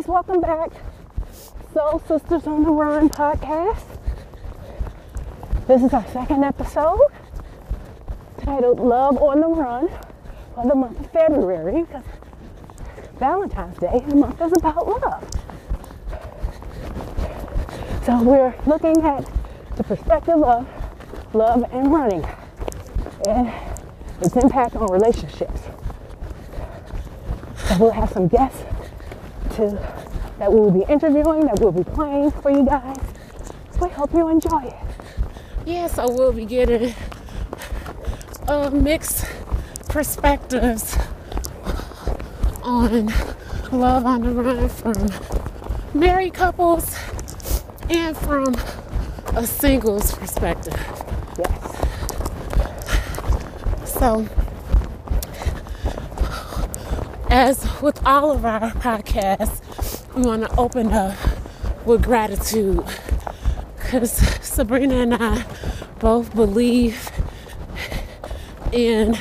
guys, welcome back. Soul Sisters on the Run podcast. This is our second episode titled Love on the Run for the month of February because Valentine's Day, the month is about love. So we're looking at the perspective of love and running and its impact on relationships. So we'll have some guests that we'll be interviewing, that we'll be playing for you guys. We hope you enjoy it. Yes, so we'll be getting uh, mixed perspectives on love on the run from married couples and from a singles perspective. Yes. So, as with all of our podcasts, we want to open up with gratitude because Sabrina and I both believe in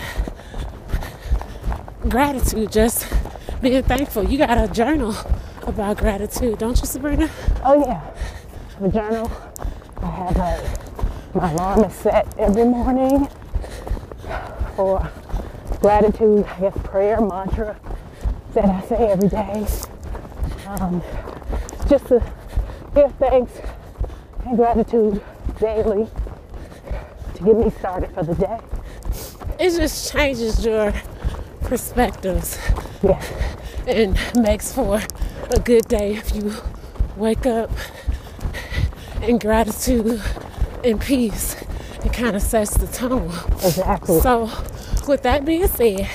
gratitude, just being thankful. You got a journal about gratitude, don't you, Sabrina? Oh yeah. I a journal. I have my alarm is set every morning for gratitude, I guess prayer, mantra that I say every day. Um, just to give thanks and gratitude daily to get me started for the day. It just changes your perspectives Yeah. and makes for a good day if you wake up in gratitude and peace. It kind of sets the tone. Exactly. So, with that being said,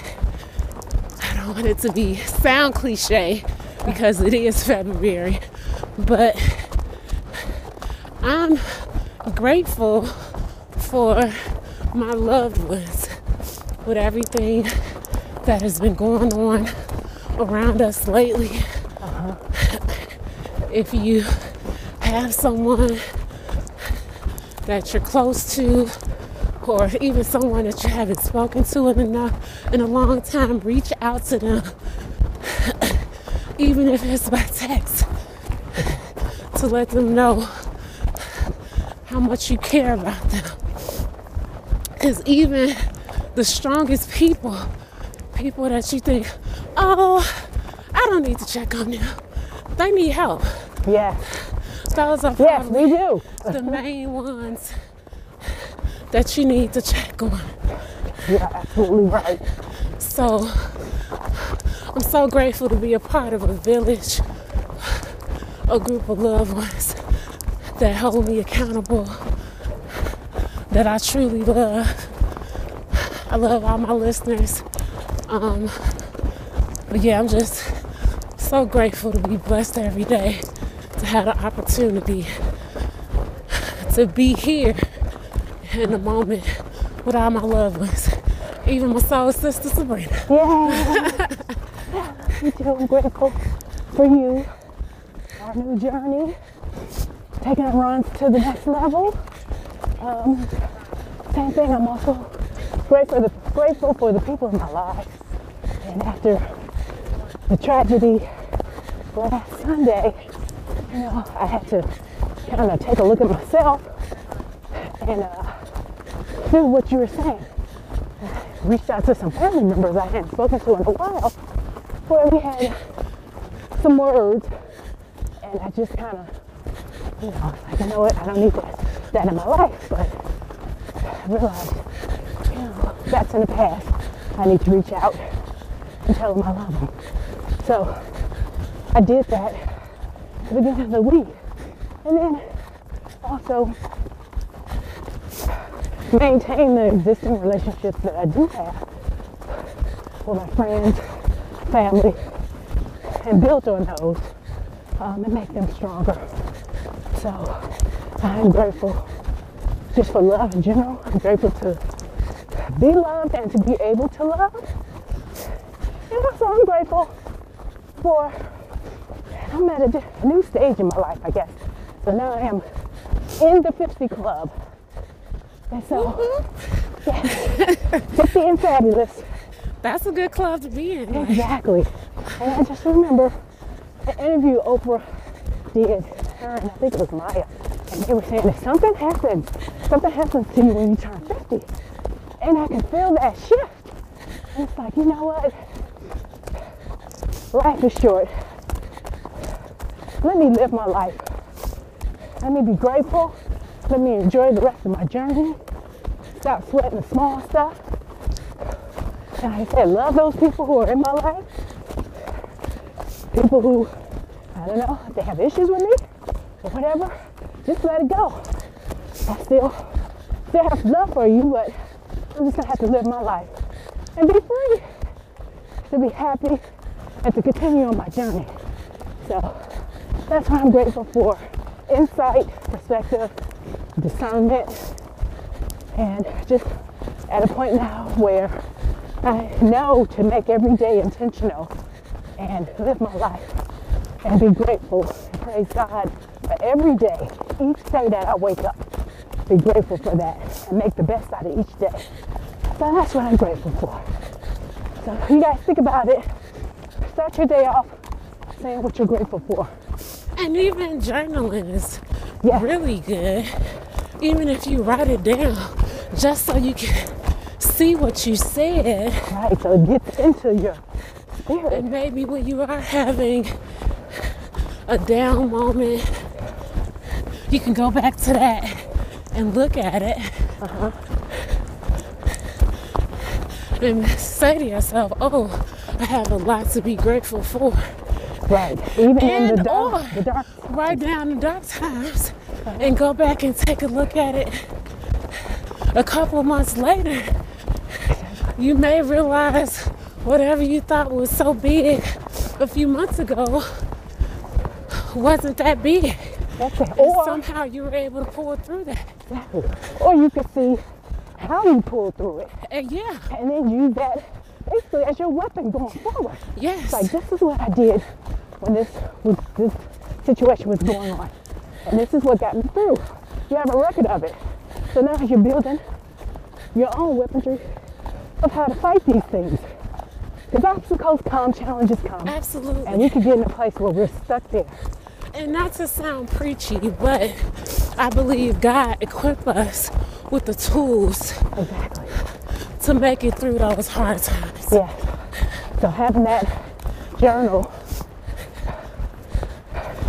don't want it to be sound cliche because it is February, but I'm grateful for my loved ones with everything that has been going on around us lately. Uh-huh. If you have someone that you're close to, or even someone that you haven't spoken to in enough in a long time, reach out to them, even if it's by text, to let them know how much you care about them. Because even the strongest people, people that you think, oh, I don't need to check on them, they need help. yes. Those are Yes, we do. the main ones that you need to check on. You're absolutely right. So I'm so grateful to be a part of a village, a group of loved ones that hold me accountable, that I truly love. I love all my listeners. Um, but yeah, I'm just so grateful to be blessed every day, to have the opportunity to be here in the moment with all my loved ones, even my soul sister Sabrina. Yeah. I'm grateful for you. Our new journey, taking our runs to the next level. Um, same thing. I'm also grateful the grateful for the people in my life. And after the tragedy last Sunday, you know, I had to kind of take a look at myself and uh, do what you were saying reached out to some family members I hadn't spoken to in a while, where we had some words, and I just kind of, you know, I like, you know what, I don't need that, that in my life, but I realized, you know, that's in the past. I need to reach out and tell them I love them. So I did that at the beginning of the week, and then also maintain the existing relationships that I do have with my friends, family, and build on those um, and make them stronger. So I'm grateful just for love in general. I'm grateful to be loved and to be able to love. And also I'm grateful for, I'm at a a new stage in my life, I guess. So now I am in the 50 club. And so, yes, 50 and fabulous. That's a good club to be in. Exactly. And I just remember an interview Oprah did, her and I think it was Maya, and they were saying that something happens, something happens to you when you turn 50. And I can feel that shift. And it's like, you know what? Life is short. Let me live my life. Let me be grateful. Let me enjoy the rest of my journey. Stop sweating the small stuff. And I said, love those people who are in my life. People who, I don't know, they have issues with me or whatever, just let it go. I still, still have love for you, but I'm just gonna have to live my life and be free to be happy and to continue on my journey. So that's what I'm grateful for. Insight, perspective, discernment, and just at a point now where I know to make every day intentional and live my life and be grateful praise God for every day, each day that I wake up. Be grateful for that and make the best out of each day. So that's what I'm grateful for. So you guys think about it. Start your day off saying what you're grateful for. And even journaling is Yeah. really good. Even if you write it down, just so you can see what you said. Right, so it gets into your spirit. And maybe when you are having a down moment, you can go back to that and look at it. Uh-huh. And say to yourself, oh, I have a lot to be grateful for. Right. Even in the dark, or- the dark Write down the dark times and go back and take a look at it a couple of months later. You may realize whatever you thought was so big a few months ago wasn't that big. that's it. And Or somehow you were able to pull through that. exactly. Or you could see how you pulled through it And yeah, and then use that basically as your weapon going forward. yes. It's like this is what I did when this was this situation was going on. And this is what got me through. You have a record of it. So now you're building your own weaponry of how to fight these things. Because obstacles come, challenges come. Absolutely. And we could get in a place where we're stuck there. And not to sound preachy, but I believe God equipped us with the tools Exactly. to make it through those hard times. Yes. So having that journal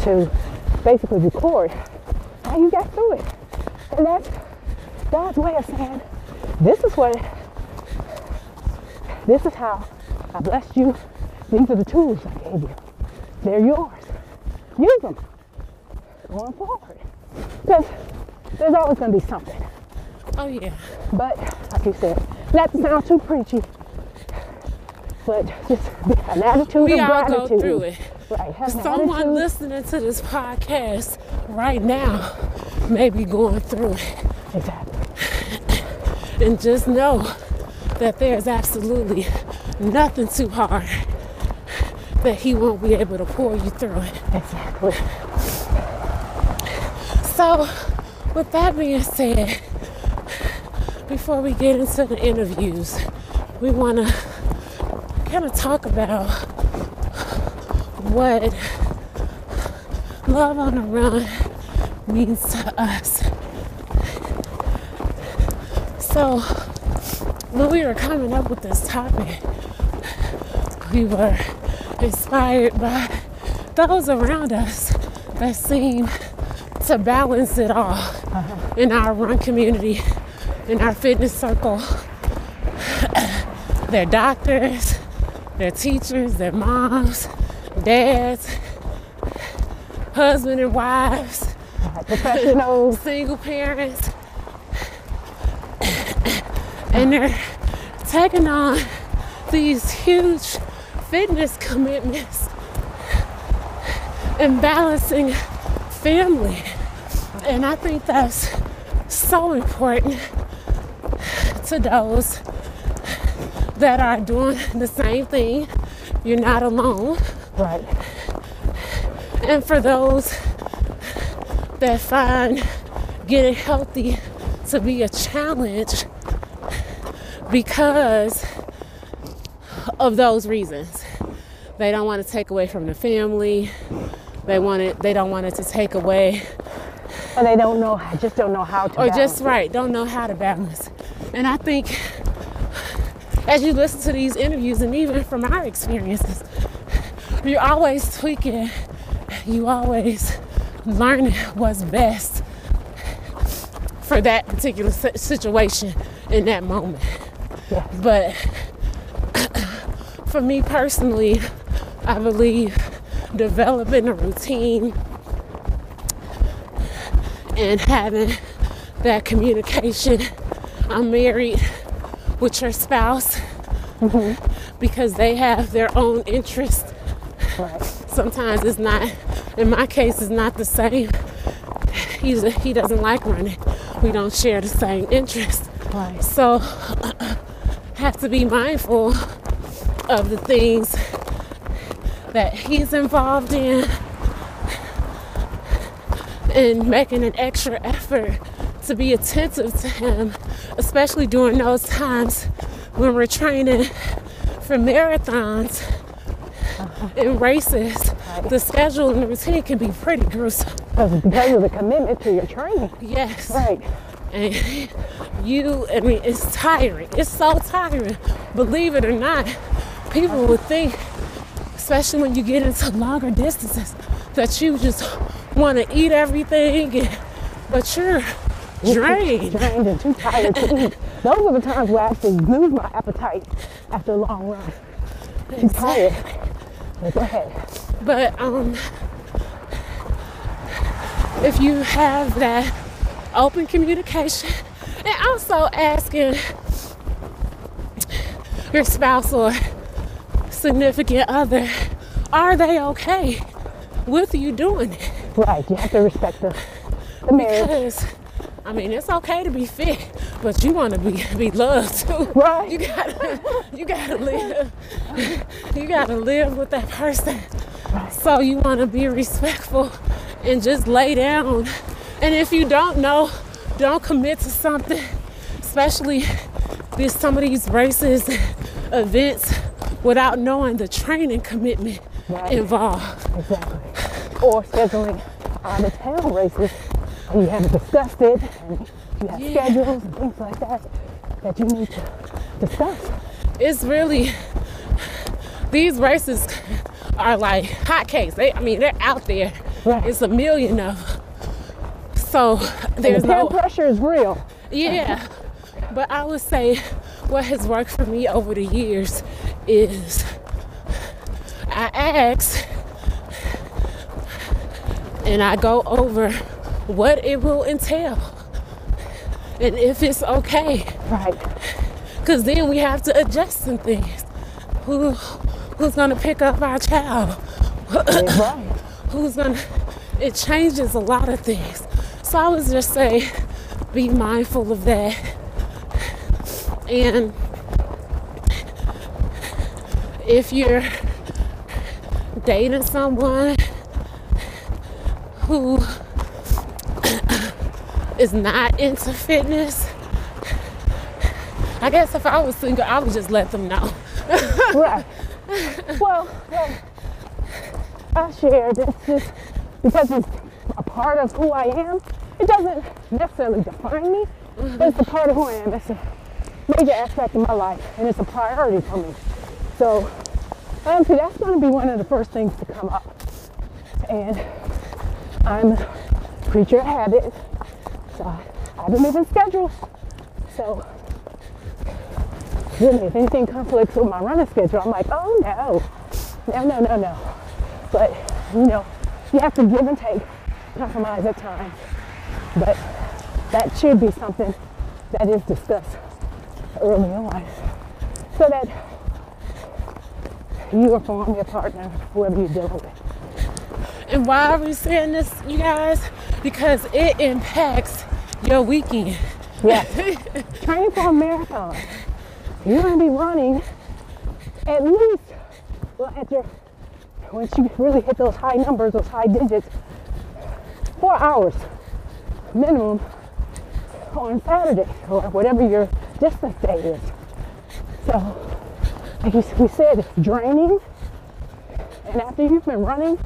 to basically record how you got through it. And that's God's way of saying, this is what, this is how I blessed you. These are the tools I gave you. They're yours. Use them going forward. Because there's always going to be something. Oh yeah. But like you said, not to sound too preachy, but just an attitude We of all go through it. Right. Have Someone attitude. listening to this podcast right now may be going through it. Exactly. And just know that there's absolutely nothing too hard that he won't be able to pull you through it. Exactly. So, with that being said, before we get into the interviews, we want to kind of talk about what love on the run means to us. So, when we were coming up with this topic, we were inspired by those around us that seem to balance it all uh-huh. in our run community, in our fitness circle. they're doctors, they're teachers, they're moms, dads, husband and wives, Right. Professionals. single parents, and they're taking on these huge fitness commitments and balancing family. And I think that's so important to those that are doing the same thing. You're not alone. Right. And for those that find getting healthy to be a challenge because of those reasons. They don't want to take away from the family. They want it. They don't want it to take away, Or they don't know, just don't know how to. or just right, don't know how to balance. And I think as you listen to these interviews, and even from our experiences, you're always tweaking. You always learning what's best for that particular situation in that moment. Yes. But for me personally, I believe developing a routine and having that communication. I'm married with your spouse mm-hmm. because they have their own interests. Right. Sometimes it's not, in my case, it's not the same. He's a, he doesn't like running. We don't share the same interests. Right. So, have to be mindful of the things that he's involved in and making an extra effort to be attentive to him, especially during those times when we're training for marathons uh-huh. and races. The schedule and the routine can be pretty gruesome. Because because of the commitment to your training. Yes. Right. And you, I mean, it's tiring. It's so tiring. Believe it or not, people would think, especially when you get into longer distances, that you just want to eat everything, and, but you're drained. Drained and too tired to eat. Those are the times where I actually lose my appetite after a long run. Too tired. But go ahead. But um, if you have that open communication, and also asking your spouse or significant other, are they okay with you doing it? Right. You have to respect the, the marriage. Because I mean, it's okay to be fit, but you want to be be loved too. Right. You gotta you gotta live. You gotta live with that person. So you want to be respectful and just lay down. And if you don't know, don't commit to something, especially with some of these races, events, without knowing the training commitment Right. involved. Exactly. Or scheduling out of town races and you haven't discussed it and you have Yeah. schedules and things like that that you need to discuss. it's really these races are like hotcakes. They, I mean, they're out there. Right. It's a million of them. So there's the no, pressure is real. yeah. But I would say what has worked for me over the years is I ask and I go over what it will entail and if it's okay. Right. Because then we have to adjust some things. Who, who's gonna pick up our child? Right. Who's gonna? It changes a lot of things. So I would just say, be mindful of that. And if you're dating someone who is not into fitness, I guess if I was single, I would just let them know. right. Well, well, I share it's just because it's a part of who I am. It doesn't necessarily define me, but it's a part of who I am. It's a major aspect of my life, and it's a priority for me. So, um, honestly, that's going to be one of the first things to come up. And I'm a creature of habit, so I, I believe in schedules. So, really, if anything conflicts with my running schedule, I'm like, oh no, no, no, no, no. But you know, you have to give and take, compromise at times. But that should be something that is discussed early in life, so that you or form your partner, whoever you're dealing with. And why are we saying this, you guys? Because it impacts your weekend. Yes, training for a marathon. You're going to be running at least, well, at your, once you really hit those high numbers, those high digits, four hours minimum on Saturday or whatever your distance day is. So, like we said, it's draining. And after you've been running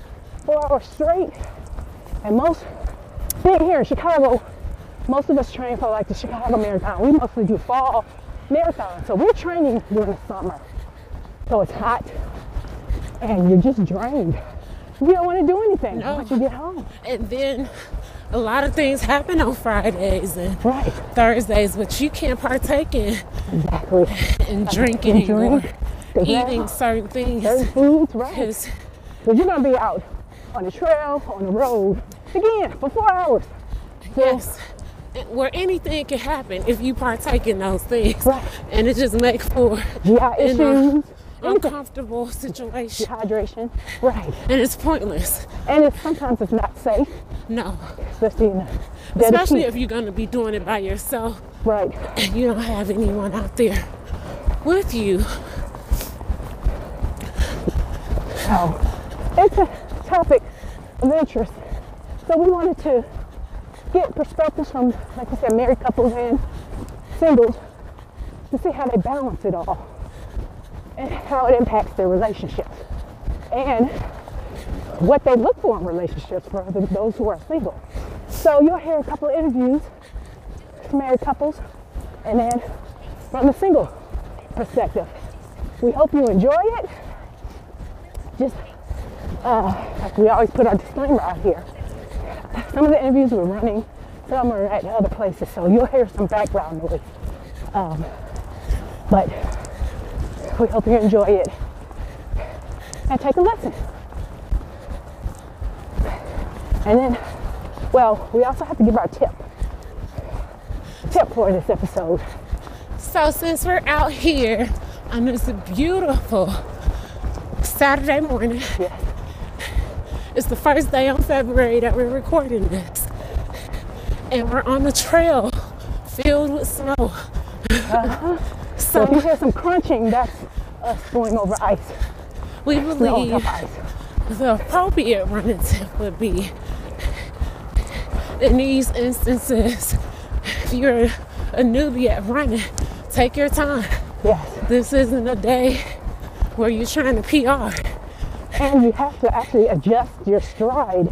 four hours straight, and most being here in Chicago, most of us train for like the Chicago Marathon. We mostly do fall marathon. So we're training during the summer. So it's hot and you're just drained. You don't want to do anything No. once you get home. And then a lot of things happen on Fridays and Right. Thursdays, but you can't partake in, Exactly. in drinking drink, or eating certain things. certain foods, right? Because you're going to be out on the trail, on the road, again, for four hours. So, yes, where anything can happen if you partake in those things, Right. and it just makes for GI issues, anything. Uncomfortable situation, dehydration, right? and it's pointless. And it's sometimes it's not safe, No, especially in the dead of especially if you're going to be doing it by yourself right. and you don't have anyone out there with you. So it's a topic of interest. So we wanted to get perspectives from, like I said, married couples and singles to see how they balance it all and how it impacts their relationships and what they look for in relationships for those who are single. So you'll hear a couple of interviews from married couples and then from the single perspective. We hope you enjoy it just uh, we always put our disclaimer out here. Some of the interviews were running, some are at other places, so you'll hear some background noise. Um, but we hope you enjoy it and take a lesson. And then, well, we also have to give our tip. Tip for this episode. So since we're out here on this beautiful Saturday morning, Yes. it's the first day on February that we're recording this. And we're on the trail filled with snow. Uh-huh. So if you hear some crunching, that's us going over ice. we believe ice. the appropriate running tip would be in these instances, if you're a newbie at running, take your time. Yes. This isn't a day where you're trying to PR. And you have to actually adjust your stride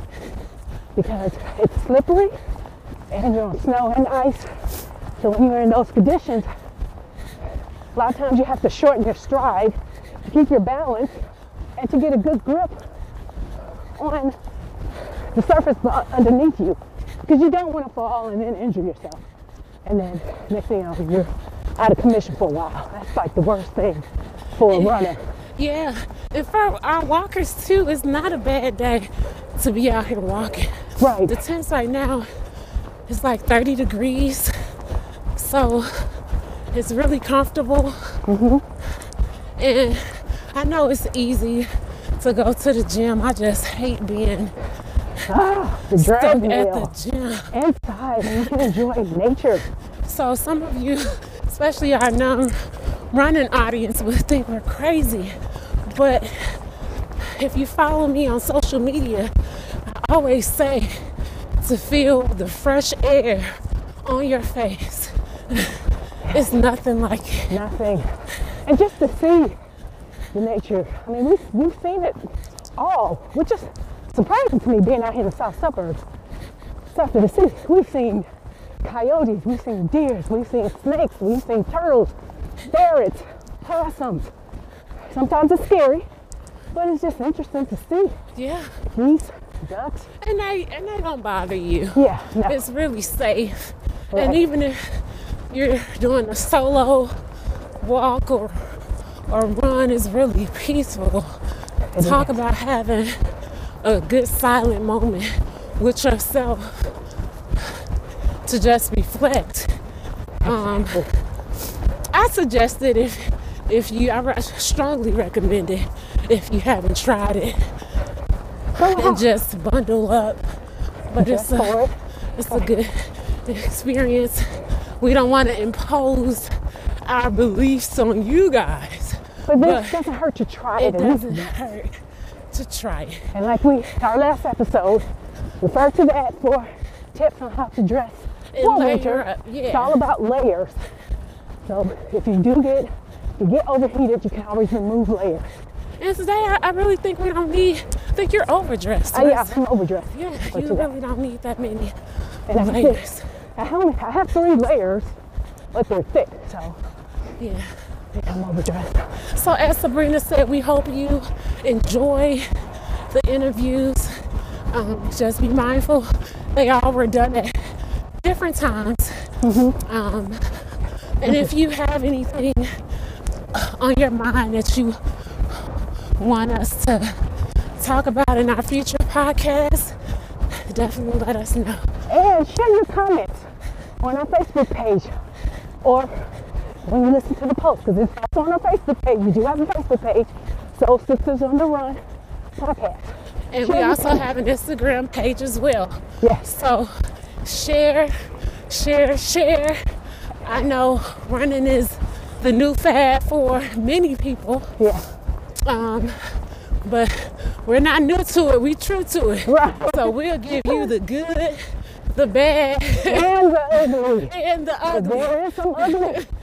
because it's slippery and you're on snow and ice. So when you're in those conditions, a lot of times you have to shorten your stride to keep your balance and to get a good grip on the surface underneath you because you don't want to fall and then injure yourself. And then next thing you know, you're out of commission for a while. That's like the worst thing for a runner. Yeah, and for our walkers too, it's not a bad day to be out here walking. Right. The temps right now is like 30 degrees, so it's really comfortable. And I know it's easy to go to the gym. I just hate being Ah, the stuck at the gym. inside and you can enjoy nature. So some of you, especially our non running audience, would think we're crazy. But if you follow me on social media, I always say to feel the fresh air on your face. It's nothing like it. Nothing. And just to see the nature. I mean, we've, we've seen it all, which is surprising to me being out here in the south suburbs. South of the city, we've seen coyotes, we've seen deers, we've seen snakes, we've seen turtles, ferrets, possums. Sometimes it's scary, but it's just interesting to see Yeah. geese, ducks. And they and they don't bother you. Yeah, no. It's really safe. Right. And even if you're doing a solo walk or or run is really peaceful. It Talk about having a good silent moment with yourself to just reflect. Um, I suggested if if you I re- strongly recommend it if you haven't tried it and just bundle up. But it's a, it. it's a good experience. We don't want to impose our beliefs on you guys. But this But doesn't hurt to try It it. doesn't hurt to try it. And like we, our last episode, refer to that for tips on how to dress And for winter. up, yeah. It's all about layers. So if you do get, you get overheated, you can always remove layers. And today, I, I really think we don't need. I think you're overdressed. Uh, yeah, I'm overdressed. Yeah, you really don't need that many And layers. I only I have three layers, but they're thick, so Yeah. I'm overdressed. So, as Sabrina said, we hope you enjoy the interviews. Um, just be mindful they all were done at different times. Um, and if you have anything on your mind that you want us to talk about in our future podcast, definitely let us know. And share your comments on our Facebook page or when you listen to the post, because it's also on our Facebook page. We do have a Facebook page, so Sisters on the Run podcast. And Share we also comments. have an Instagram page as well. Yes. So share, share, share. I know running is the new fad for many people, Yeah. um, but we're not new to it. We true to it. Right. So we'll give you the good, the bad, And the ugly. and the ugly. There is some ugly.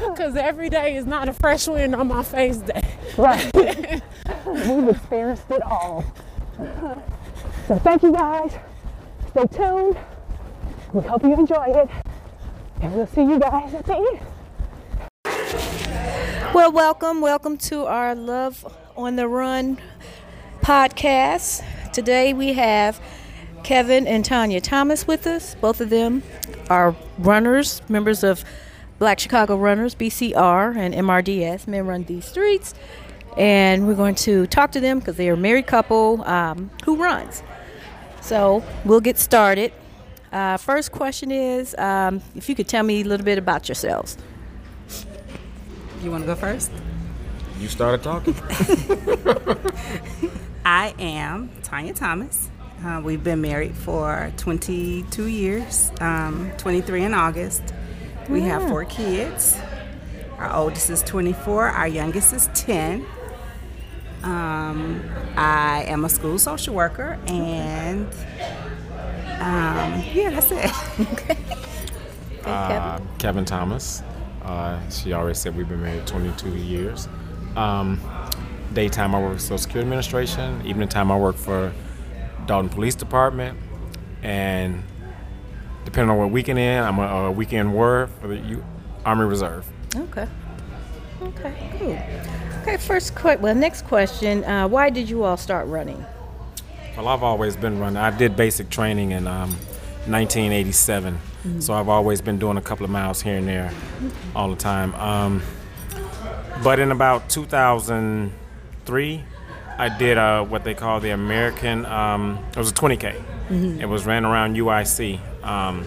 Because every day is not a fresh wind on my face day. Right. We've experienced it all. So thank you guys. Stay tuned. We hope you enjoy it. And we'll see you guys at the end. Well, welcome, welcome to our Love on the Run podcast. Today we have Kevin and Tanya Thomas with us. Both of them are runners, members of Black Chicago Runners, BCR, and MRTS, Men Run These Streets. And we're going to talk to them because they are a married couple um, who runs. So we'll get started. Uh, first question is um, if you could tell me a little bit about yourselves. You want to go first? You started talking. I am Tanya Thomas. Uh, we've been married for 22 years, um, 23 in August. We have four kids. Our oldest is 24, our youngest is 10. Um, I am a school social worker, and um, yeah, that's it. Uh, Kevin Thomas. Uh, she already said we've been married 22 years. Um, daytime, I work for Social Security Administration. Evening time, I work for Dolton Police Department. And depending on what weekend in, I'm a, a weekend warrior for the U- Army Reserve. Okay. Okay, cool. Okay, first que- well, next question. Uh, why did you all start running? Well, I've always been running. I did basic training in um, 1987, so I've always been doing a couple of miles here and there, all the time. Um, but in about 2003, I did uh, what they call the American. Um, it was a 20k. It was ran around UIC, um,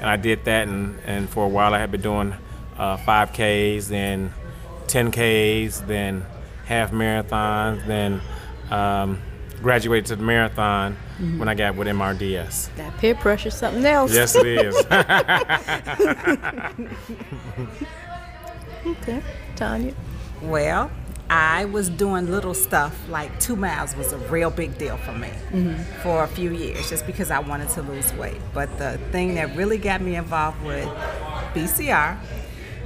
and I did that. And, and for a while, I had been doing uh, 5ks, then 10ks, then half marathons, then um, graduated to the marathon when I got with MRTS. That peer pressure, something else. Yes, it is. Okay, Tanya. Well, I was doing little stuff like two miles was a real big deal for me mm-hmm. for a few years just because I wanted to lose weight. But the thing that really got me involved with BCR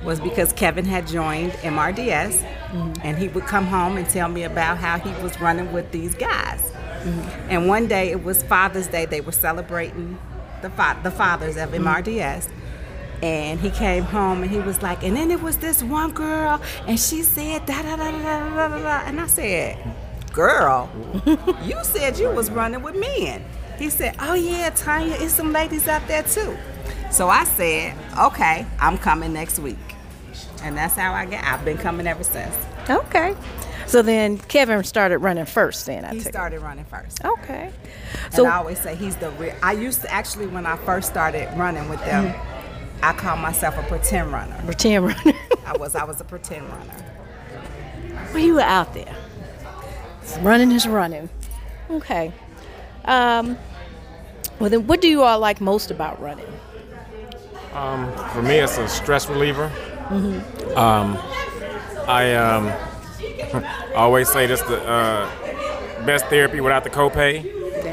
was because Kevin had joined MRTS mm-hmm. and he would come home and tell me about how he was running with these guys. Mm-hmm. And one day it was Father's Day, they were celebrating the, fa- the fathers of MRTS. And he came home and he was like, and then it was this one girl, and she said da da da da da da da. And I said, girl, you said you was running with men. He said, oh yeah, Tanya, it's some ladies out there too. So I said, okay, I'm coming next week. And that's how I get. I've been coming ever since. Okay. So then Kevin started running first. Then I He take it. started running first. Okay. So So and I always say he's the real. I used to actually when I first started running with them, I call myself a pretend runner. pretend runner. I was I was a pretend runner. well, you were out there. Running is running. Okay. Um, well, then, what do you all like most about running? Um, for me, it's a stress reliever. Um, I um, always say this: the uh, best therapy without the copay.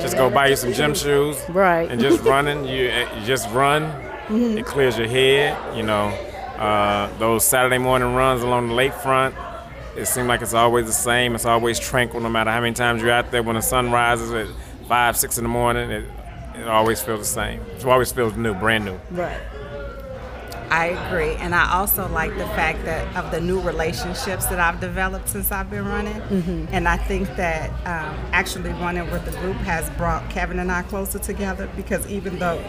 Just go buy you some gym shoes, Right. And just running, you, you just run. It clears your head. You know, uh, those Saturday morning runs along the lakefront. it seems like it's always the same. It's always tranquil, no matter how many times you're out there. When the sun rises at five, six in the morning, it, it always feels the same. It always feels new, brand new. Right. I agree, and I also like the fact that of the new relationships that I've developed since I've been running, Mm-hmm. and I think that um, actually running with the group has brought Kevin and I closer together because even though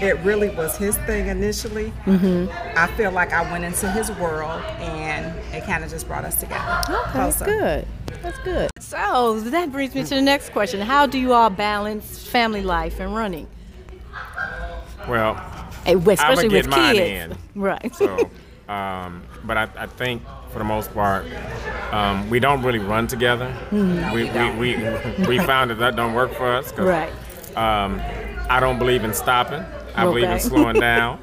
it really was his thing initially, Mm-hmm. I feel like I went into his world and it kind of just brought us together. Okay, closer. good. That's good. So that brings me to the next question. How do you all balance family life and running? Well, Eh, Especially get with mine kids. in. Right. So, um, but I, I think for the most part, um, we don't really run together. we, we, we, we found that that don't work for us. Right. Um, I don't believe in stopping. I believe in slowing down.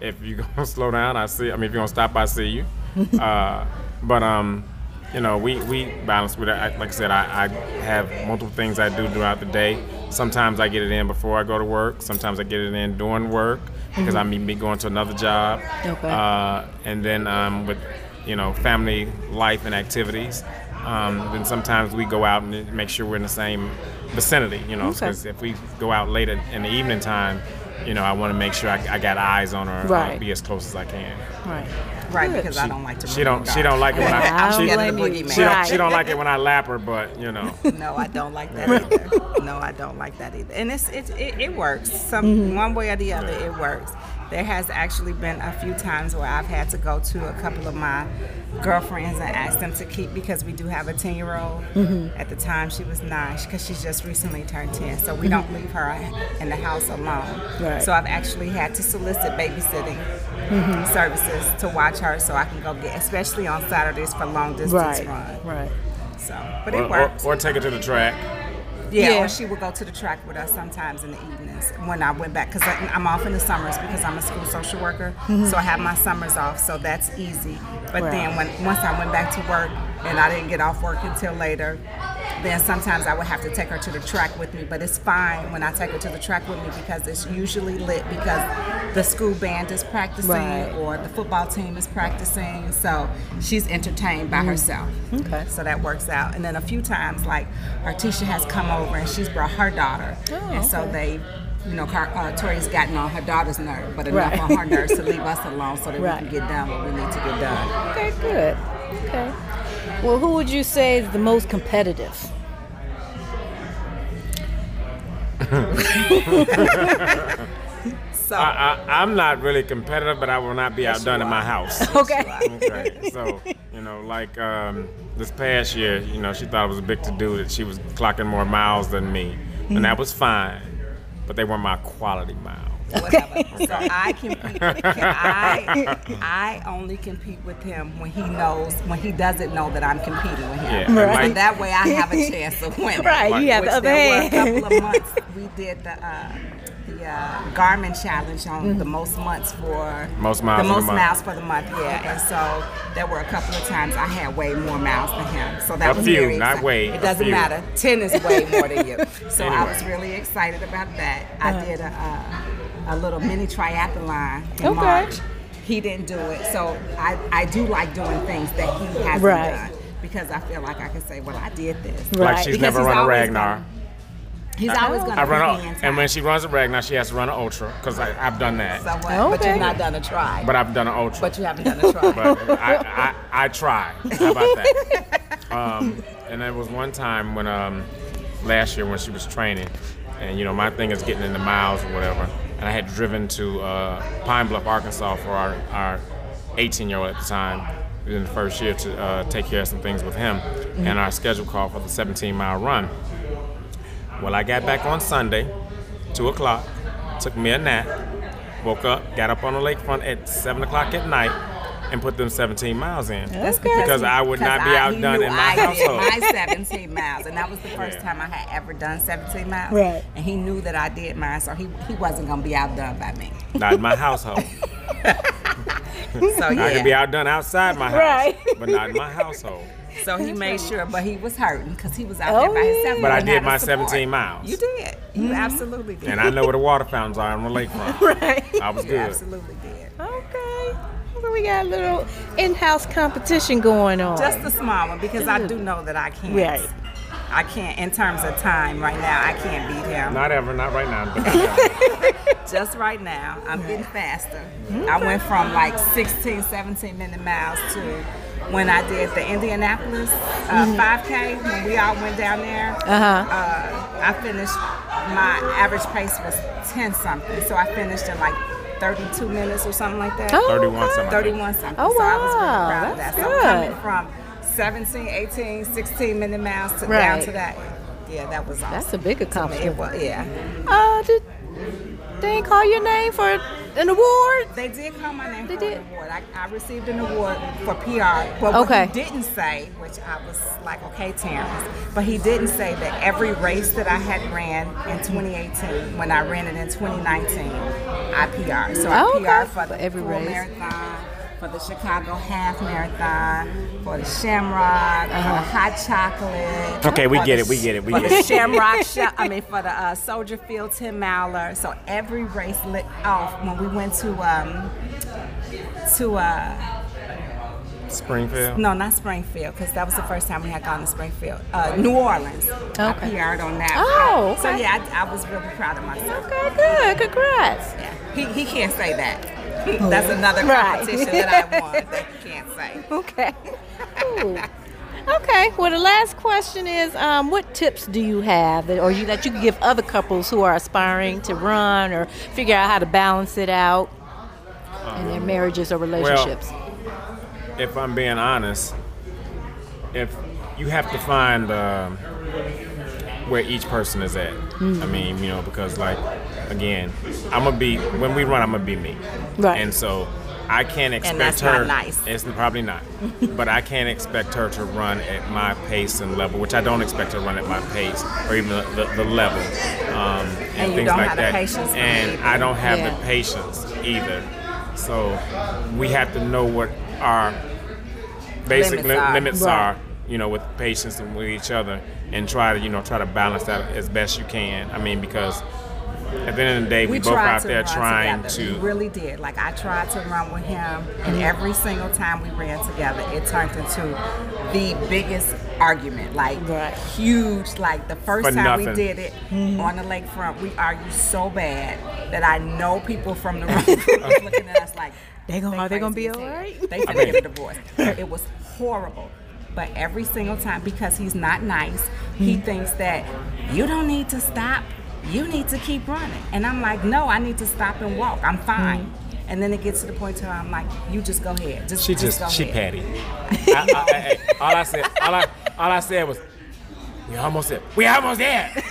if you're gonna slow down, I see. I mean, if you're gonna stop, I see you. Uh, but um, you know, we we balance with it. I, like I said, I, I have multiple things I do throughout the day. Sometimes I get it in before I go to work. Sometimes I get it in during work because I may be going to another job. Okay. Uh, and then um, with you know family life and activities. Um, then sometimes we go out and make sure we're in the same vicinity. You know, Okay. because if we go out late in the evening time, you know, I want to make sure I, I got eyes on her, Right. uh, be as close as I can. Right. Right, because I don't like to. She don't. She don't like it when I. I don't she, blame you. she don't. She don't like it when I lap her, but you know. No, I don't like that either. No, I don't like that either. And it's it it, it works. Some Mm-hmm. one way or the other, it works. There has actually been a few times where I've had to go to a couple of my girlfriends and ask them to keep because we do have a ten year old. Mm-hmm. At the time, she was nine because she's just recently turned ten, so we don't leave her in the house alone. Mm-hmm. Right. So I've actually had to solicit babysitting Mm-hmm. services to watch her so I can go get, especially on Saturdays for long distance Right. run. Right. So, but Or, it or, works. or take her to the track. Yeah, Yeah. or she would go to the track with us sometimes in the evenings when I went back because I'm off in the summers because I'm a school social worker. Mm-hmm. So I have my summers off, so that's easy. But Right. then when once I went back to work and I didn't get off work until later, then sometimes I would have to take her to the track with me. But it's fine when I take her to the track with me because it's usually lit because the school band is practicing Right. or the football team is practicing. So she's entertained by herself. Okay. So that works out. And then a few times, like her teacher has come over and she's brought her daughter, Oh, and so they. You know, uh, Tori's gotten on her daughter's nerve, but enough Right. on her nerves to leave us alone so that Right. we can get done what we need to get done. Okay, good. Okay. Well, who would you say is the most competitive? So, I, I, I'm not really competitive, but I will not be outdone in my house. Okay. okay. So, you know, like um, this past year, you know, she thought it was a big to do that she was clocking more miles than me, and that was fine, but they weren't my quality miles. Whatever. So I compete. I I only compete with him when he knows when he doesn't know that I'm competing with him. Yeah, and Right. like- that way I have a chance of winning. Right, you have Which the upper there hand. a couple of months we did the uh, the uh, Garmin challenge on the most months for Most miles the most month. miles for the month. Yeah, and so there were a couple of times I had way more miles than him. So that A was few, very not way, It a doesn't few. matter. Ten is way more than you. So I was really excited about that. I Uh-huh. did a, a, a little mini triathlon in Okay. March. He didn't do it, so I, I do like doing things that he hasn't Right. done because I feel like I can say, well, I did this. Right. Like she's Because never run a Ragnar. gonna- He's always going to I run be a, in and when she runs a Ragnar, she has to run an ultra because I've done that. So what? But you've not done a try. But I've done an ultra. But you haven't done a try. but I, I, I try. How about that? Um, and there was one time when um, last year when she was training, and you know my thing is getting in the miles or whatever, and I had driven to uh, Pine Bluff, Arkansas for our, our 18 year old at the time. In the first year to uh, take care of some things with him, and our schedule called for the 17 mile run. Well, I got back on Sunday, two o'clock, took me a nap, woke up, got up on the lakefront at seven o'clock at night, and put them 17 miles in. That's Because I would not be I- outdone in my I did household. my 17 miles, and that was the first Yeah. time I had ever done 17 miles. Right. And he knew that I did mine, so he, he wasn't gonna be outdone by me. Not in my household. So yeah. I can be outdone outside my house, Right. but not in my household. So he made sure, but he was hurting because he was out Oh, there by yeah. himself. He But I didn't did have my support. 17 miles. You did. You mm-hmm. absolutely did. And I know where the water fountains are on the lakefront. Right. I was You good. absolutely did. Okay. We got a little in-house competition going on. Just a small one because I do know that I can't. Right. I can't in terms of time right now. I can't beat him. Not ever, not right now. Just right now, I'm getting faster. I went from like 16, 17 minute miles to when I did the Indianapolis uh, 5K when we all went down there. uh-huh. uh, I finished, my average pace was 10 something. So I finished in like 32 minutes or something like that. Oh, 31 okay. something. 31 something. Oh, so I was really wow. proud of That's that. So good. coming from 17, 18, 16 minute miles to down Right. to that. Yeah, that was awesome. That's a big It accomplishment. was, yeah. Uh, did they ain't call your name for an award? They did call my name They for did? an award. I, I received an award for PR. But Okay. what he didn't say, which I was like, okay, Terrence, but he didn't say that every race that I had ran in 2018, when I ran it in 2019, I PR. So I Oh, PR okay. for the every full race. marathon, for the Chicago half marathon, for the Shamrock, for the hot chocolate. Okay, we get the it, we sh- get it, we for get the it. Shamrock shot. I mean, for the uh, Soldier Field 10 miler. So every race lit off when we went to um to uh Springfield. no not Springfield because that was the first time we had gone to Springfield. Uh, New Orleans. I Okay. PR'd on that. Oh, So yeah, I, I was really proud of myself. Okay, good. Congrats. Yeah. He, he can't say that. That's another Right. competition that I won that he can't say. Okay. Okay. Well, the last question is, um, what tips do you have that, or you that you can give other couples who are aspiring to run or figure out how to balance it out in their marriages or relationships? if I'm being honest, if you have to find um, where each person is at. I mean, you know, because like again, I'm gonna be when we run, I'm gonna be me, Right. And so I can't expect that's her. not nice. It's probably not, but I can't expect her to run at my pace and level, which I don't expect her to run at my pace or even the, the, the level um, and, And you things don't like have the that. patience and I don't have Yeah. the patience either. So we have to know what our basic Limits limits, are. limits Right. are, you know, with patience and with each other, and try to, you know, try to balance that as best you can. I mean, because at the end of the day, we, both out to there run trying together. to. We really did. Like I tried to run with him, and every single time we ran together, it turned into the biggest argument. Like Right. huge. Like the first For time we did it mm-hmm. on the lakefront, we argued so bad that I know people from the room was looking at us like They gonna- are they gonna be as all hell. right? They finna get a divorce. It was horrible. But every single time, because he's not nice, he Hmm. thinks that you don't need to stop. You need to keep running. And I'm like, no, I need to stop and walk. I'm fine. Hmm. And then it gets to the point where I'm like, you just go ahead. Just, She just, just, she ahead. patty. I, I, I- all I said, all I, all I said was, we almost there. We almost there.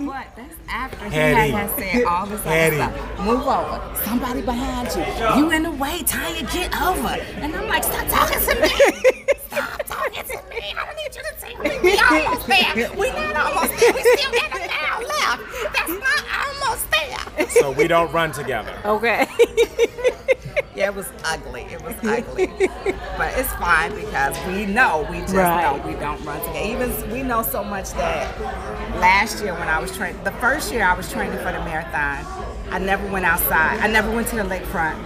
But that's after he Hattie. had, had said all this other Hattie. stuff. Move over. Somebody behind you. You in the way. Tanya, get over. And I'm like, stop talking to me. Stop talking to me. I don't need you to take me. We almost there. We not almost there. We still got a mile left. That's not almost there. So we don't run together. Okay. Yeah, it was ugly. It was ugly. but it's fine because we know, we just Right. know we don't run together. Even we know so much that last year when I was training, the first year I was training for the marathon, I never went outside. I never went to the lakefront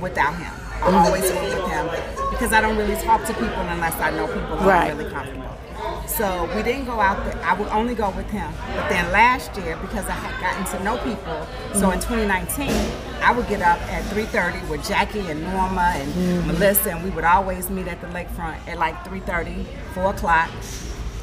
without him. I mm-hmm. always went with him because I don't really talk to people unless I know people who Right. are really comfortable. So we didn't go out there. I would only go with him. But then last year, because I had gotten to know people, so mm-hmm. in 2019, I would get up at 3:30 with Jackie and Norma and mm-hmm. Melissa, and we would always meet at the lakefront at like 3:30, 4 o'clock,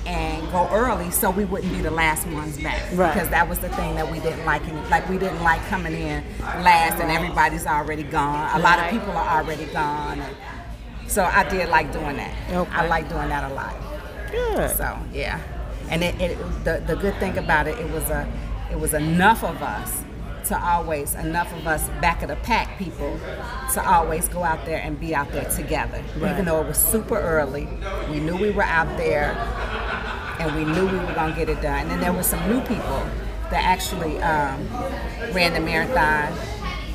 and go early so we wouldn't be the last ones back. Right. Because that was the thing that we didn't like. And like we didn't like coming in last and everybody's already gone. A lot of people are already gone. So I did like doing that. Okay. I like doing that a lot. Good. So yeah, and it, it the the good thing about it, it was a it was enough of us to always enough of us back of the pack people to always go out there and be out there together. Even though it was super early, we knew we were out there, and we knew we were gonna get it done. And then there were some new people that actually um, ran the marathon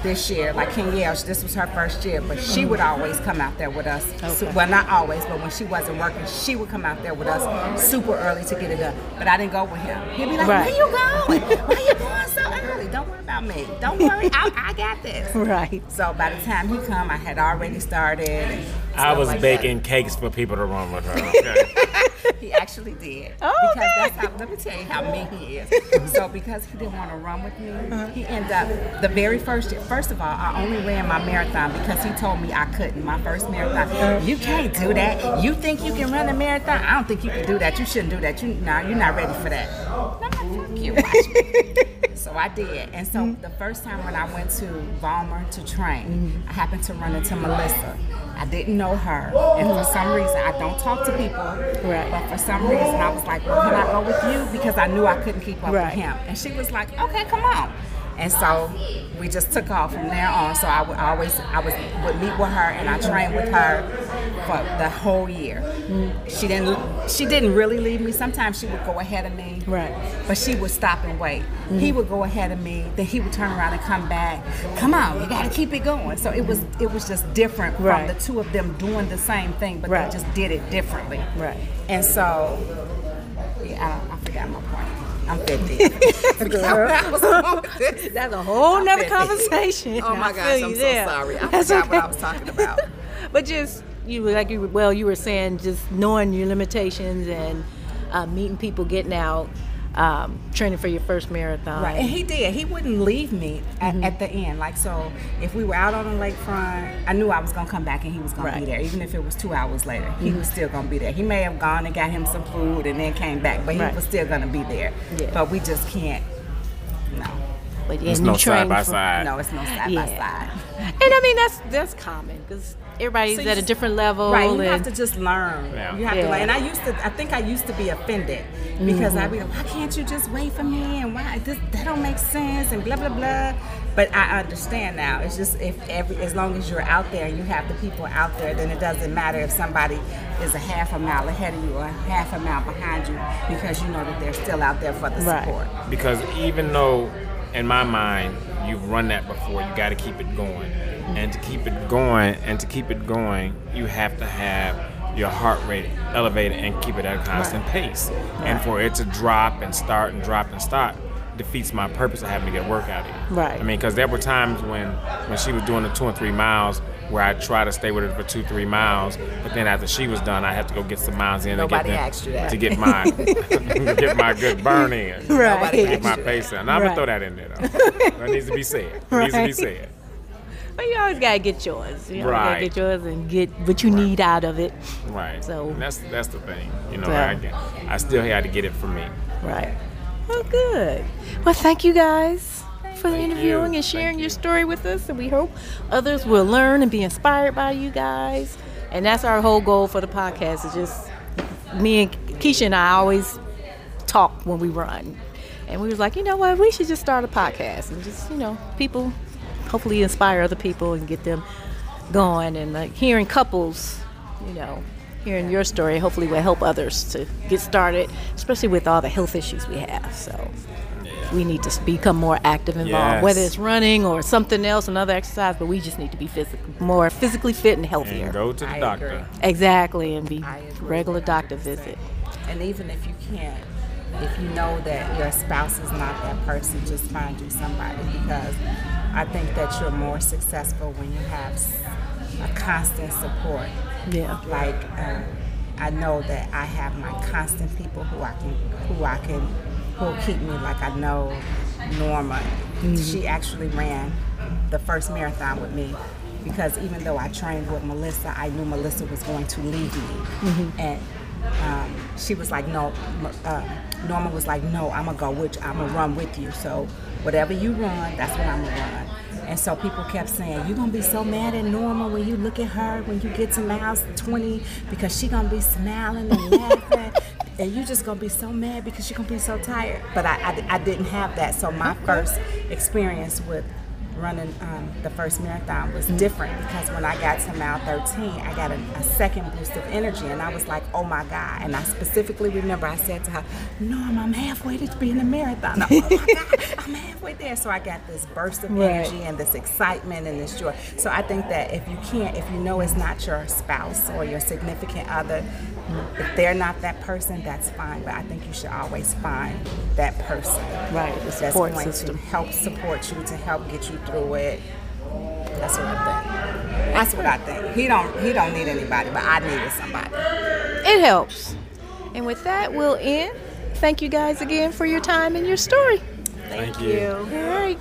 this year. Like King Yelch, this was her first year, but she would always come out there with us. So- well, not always, but when she wasn't working, she would come out there with us super early to get it done. But I didn't go with him. He'd be like, Right. "Where you going? Why you going so early? Don't worry about about me. Don't worry, I, I got this. Right. So by the time he come, I had already started. And I was like baking cakes for people to run with her. Okay? He actually did. Oh, because okay. that's how. Let me tell you how mean he is. so because he didn't want to run with me, uh-huh. he ended up the very first year. First of all, I only ran my marathon because he told me I couldn't. My first marathon. You can't do that. You think you can run a marathon? I don't think you can do that. You shouldn't do that. You nah, you're not ready for that. I'm fuck you. So I did. And so the first time when I went to Valmer to train, mm-hmm. I happened to run into Melissa. I didn't know her. And for some reason, I don't talk to people. Right. But for some reason, I was like, well, can I go with you? Because I knew I couldn't keep up Right. with him. And she was like, okay, come on. And so we just took off from there on. So I would always, I was, would meet with her and I trained with her for the whole year. She didn't, she didn't really leave me. Sometimes she would go ahead of me. Right. But she would stop and wait. He mm-hmm. would go ahead of me, then he would turn around and come back. Come on, you gotta keep it going. So it was it was just different Right. from the two of them doing the same thing, but Right. they just did it differently. Right. And so yeah, I, I forgot my point. I'm 50. Girl. I was on with this. That's a whole I'm nother 50. conversation. Oh my gosh, I'm so there. sorry. I That's forgot what I was talking about. But just you like you well you were saying just knowing your limitations and uh, meeting people, getting out, um, training for your first marathon. Right, and he did. He wouldn't leave me at, Mm-hmm. at the end. Like so, if we were out on the lakefront, I knew I was gonna come back and he was gonna Right. Mm-hmm. be there. Even if it was two hours later, he was still gonna be there. He may have gone and got him some food and then came back, but he Right. was still gonna be there. Yeah. But we just can't. No, But There's and no side by for- side. no, it's no side by side. And I mean that's that's common because everybody's So at a different level. Right, you and, have to just learn. Yeah. You have Yeah. to learn. And I used to, I think I used to be offended because Mm-hmm. I'd be like, why can't you just wait for me? And why this that don't make sense? And blah blah blah. But I understand now. It's just if every, as long as you're out there and you have the people out there, then it doesn't matter if somebody is a half a mile ahead of you or half a mile behind you because you know that they're still out there for the Right. support. because even though in my mind you've run that before you got to keep it going. And to keep it going and to keep it going you have to have your heart rate elevated and keep it at a constant pace. And for it to drop and start and drop and start defeats my purpose of having to get a workout in Right. i mean because there were times when when she was doing the two and three miles where i try to stay with her for two three miles but then after she was done i had to go get some miles in Nobody to get them- asked you that. to get my get my good burn in Right. Nobody Get my asked you that. pace in. I'm Right. gonna throw that in there though. that needs to be said. It needs to be said. But you always gotta get yours. You always Right. gotta get yours and get what you need out of it. Right. So- And that's that's the thing. You know, Yeah. I, get- I still had to get it for me. Right. Well, good. Well, thank you guys for Thank interviewing you. and sharing Thank your you. story with us. And we hope others will learn and be inspired by you guys. And that's our whole goal for the podcast. Is just me and Keisha and I always talk when we run. And we was like, you know what, we should just start a podcast and just, you know, people hopefully inspire other people and get them going and like hearing couples, you know, hearing your story hopefully will help others to get started, especially with all the health issues we have. So we need to become more active involved, Yes. whether it's running or something else, another exercise, but we just need to be physical, more physically fit and healthier. And go to the I doctor. agree. Exactly, and be regular doctor visit. And even if you can't, if you know that your spouse is not that person, just find you somebody because I think that you're more successful when you have a constant support. Yeah. Like um, I know that I have my constant people who I can, who I can, who will keep me. Like I know Norma, she actually ran the first marathon with me because even though I trained with Melissa, I knew Melissa was going to leave me, and um, she was like, "No." Uh, Norma was like, "No, I'm gonna go with, you. I'm gonna run with you. So whatever you run, that's what I'm gonna run." And so people kept saying, "You're gonna be so mad at Norma when you look at her when you get to miles 20 because she gonna be smiling and laughing." And you're just gonna be so mad because you're gonna be so tired. But I, I, I didn't have that. So my first experience with running um, the first marathon was different because when I got to mile 13, I got a, a, second boost of energy, and I was like, "Oh my God!" And I specifically remember I said to her, "Norm, I'm halfway to being a marathon. oh my God, I'm halfway there." So I got this burst of right. energy and this excitement and this joy. So I think that if you can't, if you know it's not your spouse or your significant other, if they're not that person, that's fine. But I think you should always find that person. Right, the support that's going system. to help support you, to help get you through it. That's what I think. That's what I think. He don't he don't need anybody, but I needed somebody. It helps. And with that, we'll end. Thank you guys again for your time and your story. Thank, Thank you. you. All right.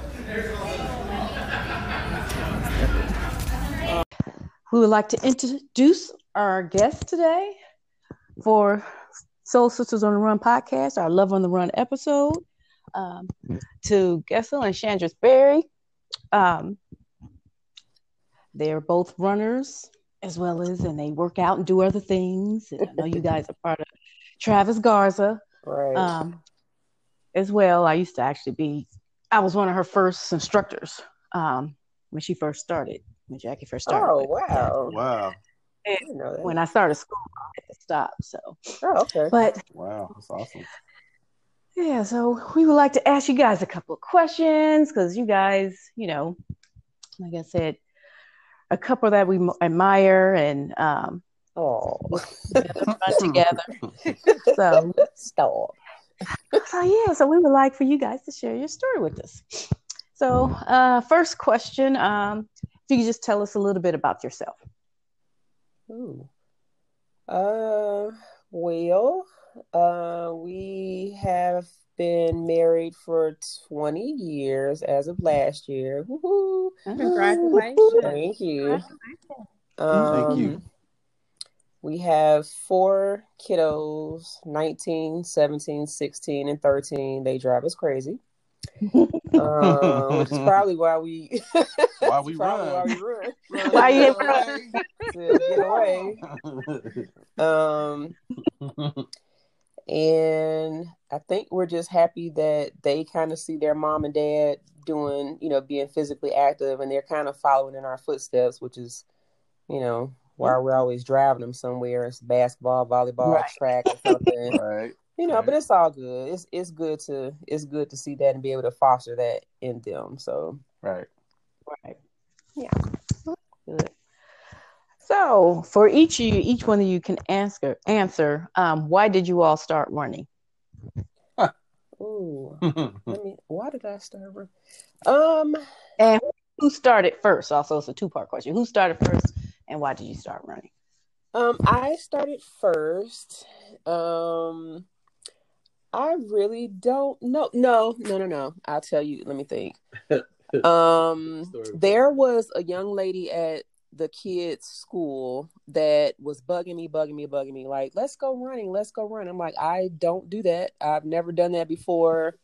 We would like to introduce our guest today for Soul Sisters on the Run podcast, our Love on the Run episode, um, to Gessel and Chandris Berry. Um, they're both runners as well as, and they work out and do other things. And I know you guys are part of Travis Garza. Right. Um, as well. I used to actually be, I was one of her first instructors um, when she first started, when Jackie first started. Oh, wow. Wow. And when I started school, I had to stop. So, oh, okay. But wow, that's awesome. Yeah, so we would like to ask you guys a couple of questions because you guys, you know, like I said, a couple that we admire and um, oh, together, together. so stop. So yeah, so we would like for you guys to share your story with us. So, uh, first question, um, if you could just tell us a little bit about yourself. Ooh. Uh, well, uh, we have been married for 20 years as of last year. Woo-hoo. Congratulations. Thank you. Um, Thank you. We have four kiddos 19, 17, 16, and 13. They drive us crazy uh, which is probably why we why we run. Why we run. run why you run to get away. Um, and I think we're just happy that they kind of see their mom and dad doing, you know, being physically active, and they're kind of following in our footsteps, which is, you know, why we're always driving them somewhere. It's basketball, volleyball, right. track, or something. right you know, right. but it's all good. It's it's good to it's good to see that and be able to foster that in them. So right, right, yeah, good. So for each of you, each one of you can answer answer. Um, why did you all start running? Huh. Ooh, let me. Why did I start running? Um, and who started first? Also, it's a two part question. Who started first, and why did you start running? Um, I started first. Um, I really don't know. No, no, no, no. I'll tell you. Let me think. um, there was a young lady at the kids' school that was bugging me, bugging me, bugging me. Like, let's go running, let's go run. I'm like, I don't do that. I've never done that before.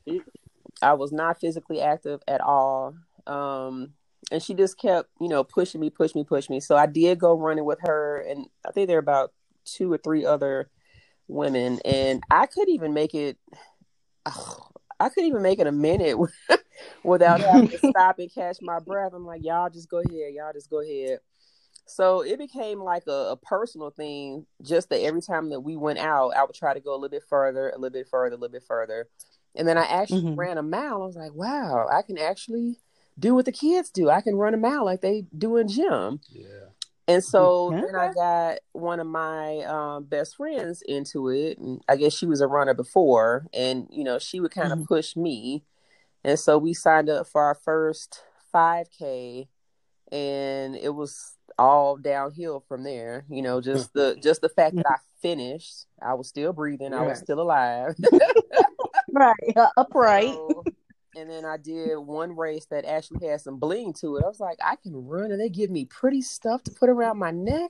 I was not physically active at all. Um, and she just kept, you know, pushing me, push me, push me. So I did go running with her, and I think there were about two or three other women, and I could even make it. Oh, I couldn't even make it a minute without having to stop and catch my breath. I'm like, y'all just go ahead, y'all just go ahead. So it became like a, a, personal thing, just that every time that we went out, I would try to go a little bit further, a little bit further, a little bit further. And then I actually mm-hmm. ran a mile. I was like, wow, I can actually do what the kids do. I can run a mile like they do in gym. Yeah. And so then I got one of my um, best friends into it. And I guess she was a runner before, and you know she would kind of mm-hmm. push me. And so we signed up for our first 5K, and it was all downhill from there. You know, just the just the fact that I finished, I was still breathing, I was still alive, right, uh, upright. So, and then I did one race that actually had some bling to it. I was like, I can run, and they give me pretty stuff to put around my neck.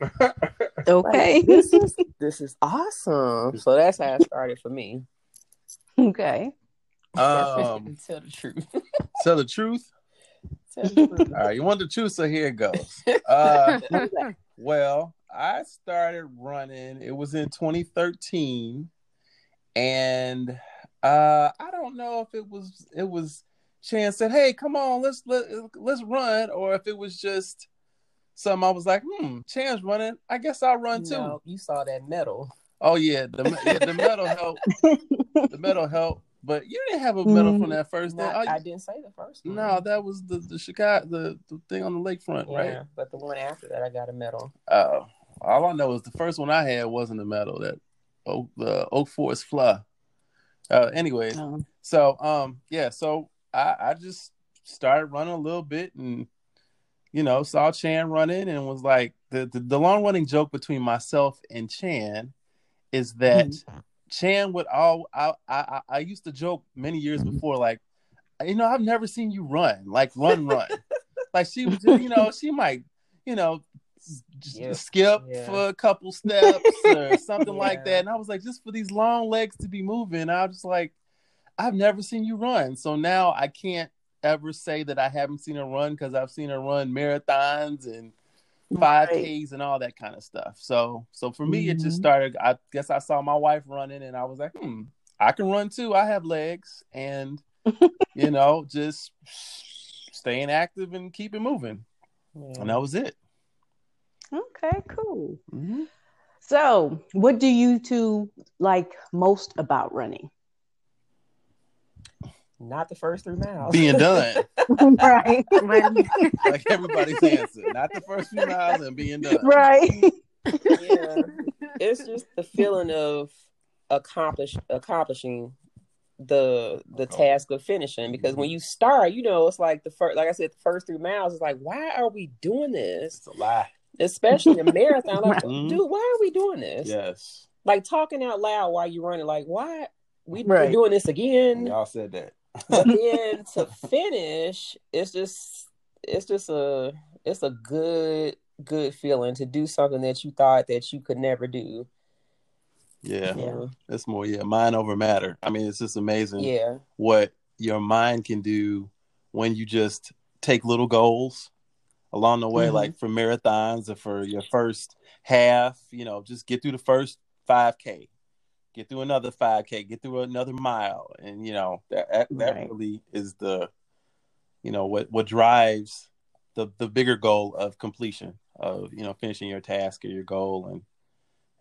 okay, like, this is this is awesome. So that's how it started for me. Okay. Um, tell the truth. tell the truth. Tell the truth. All right, you want the truth, so here it goes. Uh, well, I started running. It was in 2013, and uh, I don't know if it was it was Chan said, "Hey, come on, let's let let's run," or if it was just something I was like, "Hmm, Chan's running. I guess I'll run too." No, you saw that medal. Oh yeah, the yeah, the medal helped. the medal helped, but you didn't have a medal from that first Not, thing. Oh, I didn't say the first one. no, that was the the Chicago the, the thing on the lakefront, yeah, right? but the one after that, I got a medal. Oh, all I know is the first one I had wasn't a medal. That Oak, the Oak Forest Fly. Uh, anyways, Um, so um, yeah, so I I just started running a little bit and you know saw Chan running and was like the the, the long running joke between myself and Chan is that Chan would all I, I I used to joke many years mm-hmm. before like you know I've never seen you run like run run. Like she was just, you know she might you know just Yeah. skip Yeah. for a couple steps or something like that. And I was like just for these long legs to be moving. I was just like I've never seen you run. So now I can't ever say that I haven't seen her run because I've seen her run marathons and five Right. Ks and all that kind of stuff. So so for me it just Mhm. started I guess I saw my wife running and I was like, hmm, I can run too. I have legs and you know, just staying active and keep it moving. Yeah. And that was it. Okay, cool. Mhm. So, what do you two like most about running? Not the first three miles. Being done. right. like everybody's answer. Not the first few miles and being done. Right. yeah. It's just the feeling of accomplish accomplishing the the task of finishing because when you start, you know, it's like the first like I said, the first three miles is like, why are we doing this? It's a lie. Especially a marathon. Like, Mhm. dude, why are we doing this? Yes. Like talking out loud while you're running, like, why we, Right. we're doing this again? Y'all said that. But then to finish, it's just it's just a it's a good good feeling to do something that you thought that you could never do. Yeah. Yeah. It's more, yeah, mind over matter. I mean, it's just amazing. Yeah. what your mind can do when you just take little goals along the way, Mhm. like for marathons or for your first half, you know, just get through the first 5K, get through another 5K, get through another mile. And, you know, that, that, that Right. really is the, you know, what, what drives the, the bigger goal of completion of, you know, finishing your task or your goal and,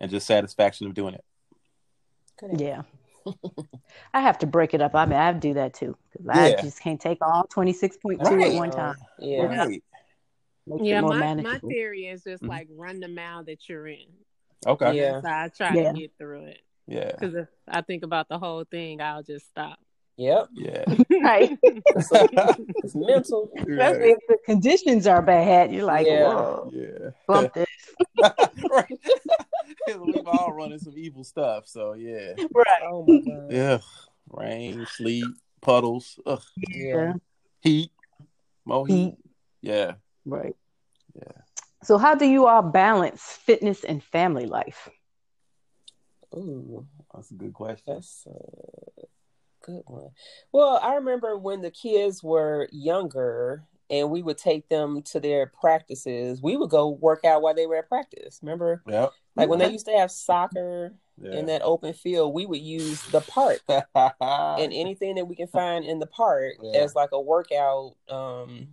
and just satisfaction of doing it. Good. Yeah. I have to break it up. I mean, I do that too because I just can't take all 26.2 Right. at one time. Yeah. Right. Yeah, it more my, my theory is just Mhm. like run the mile that you're in. Okay. Yeah. So I try Yeah. to get through it. Yeah. Because if I think about the whole thing, I'll just stop. Yep. Yeah. right. It's mental. Especially if the conditions are bad, you're like, Yeah. whoa, Yeah. bump this. right. We've all running some evil stuff, so yeah. Right. Oh my god. Yeah. Rain, sleet, puddles, ugh, Yeah. heat, more heat. Heat. Yeah. Right. Yeah. So, how do you all balance fitness and family life? Ooh, That's a good question. that's a good one. Well, I remember when the kids were younger and we would take them to their practices. We would go work out while they were at practice. Remember? Yep. Like when they used to have soccer Yeah. in that open field, we would use the park and anything that we can find in the park Yeah. as like a workout um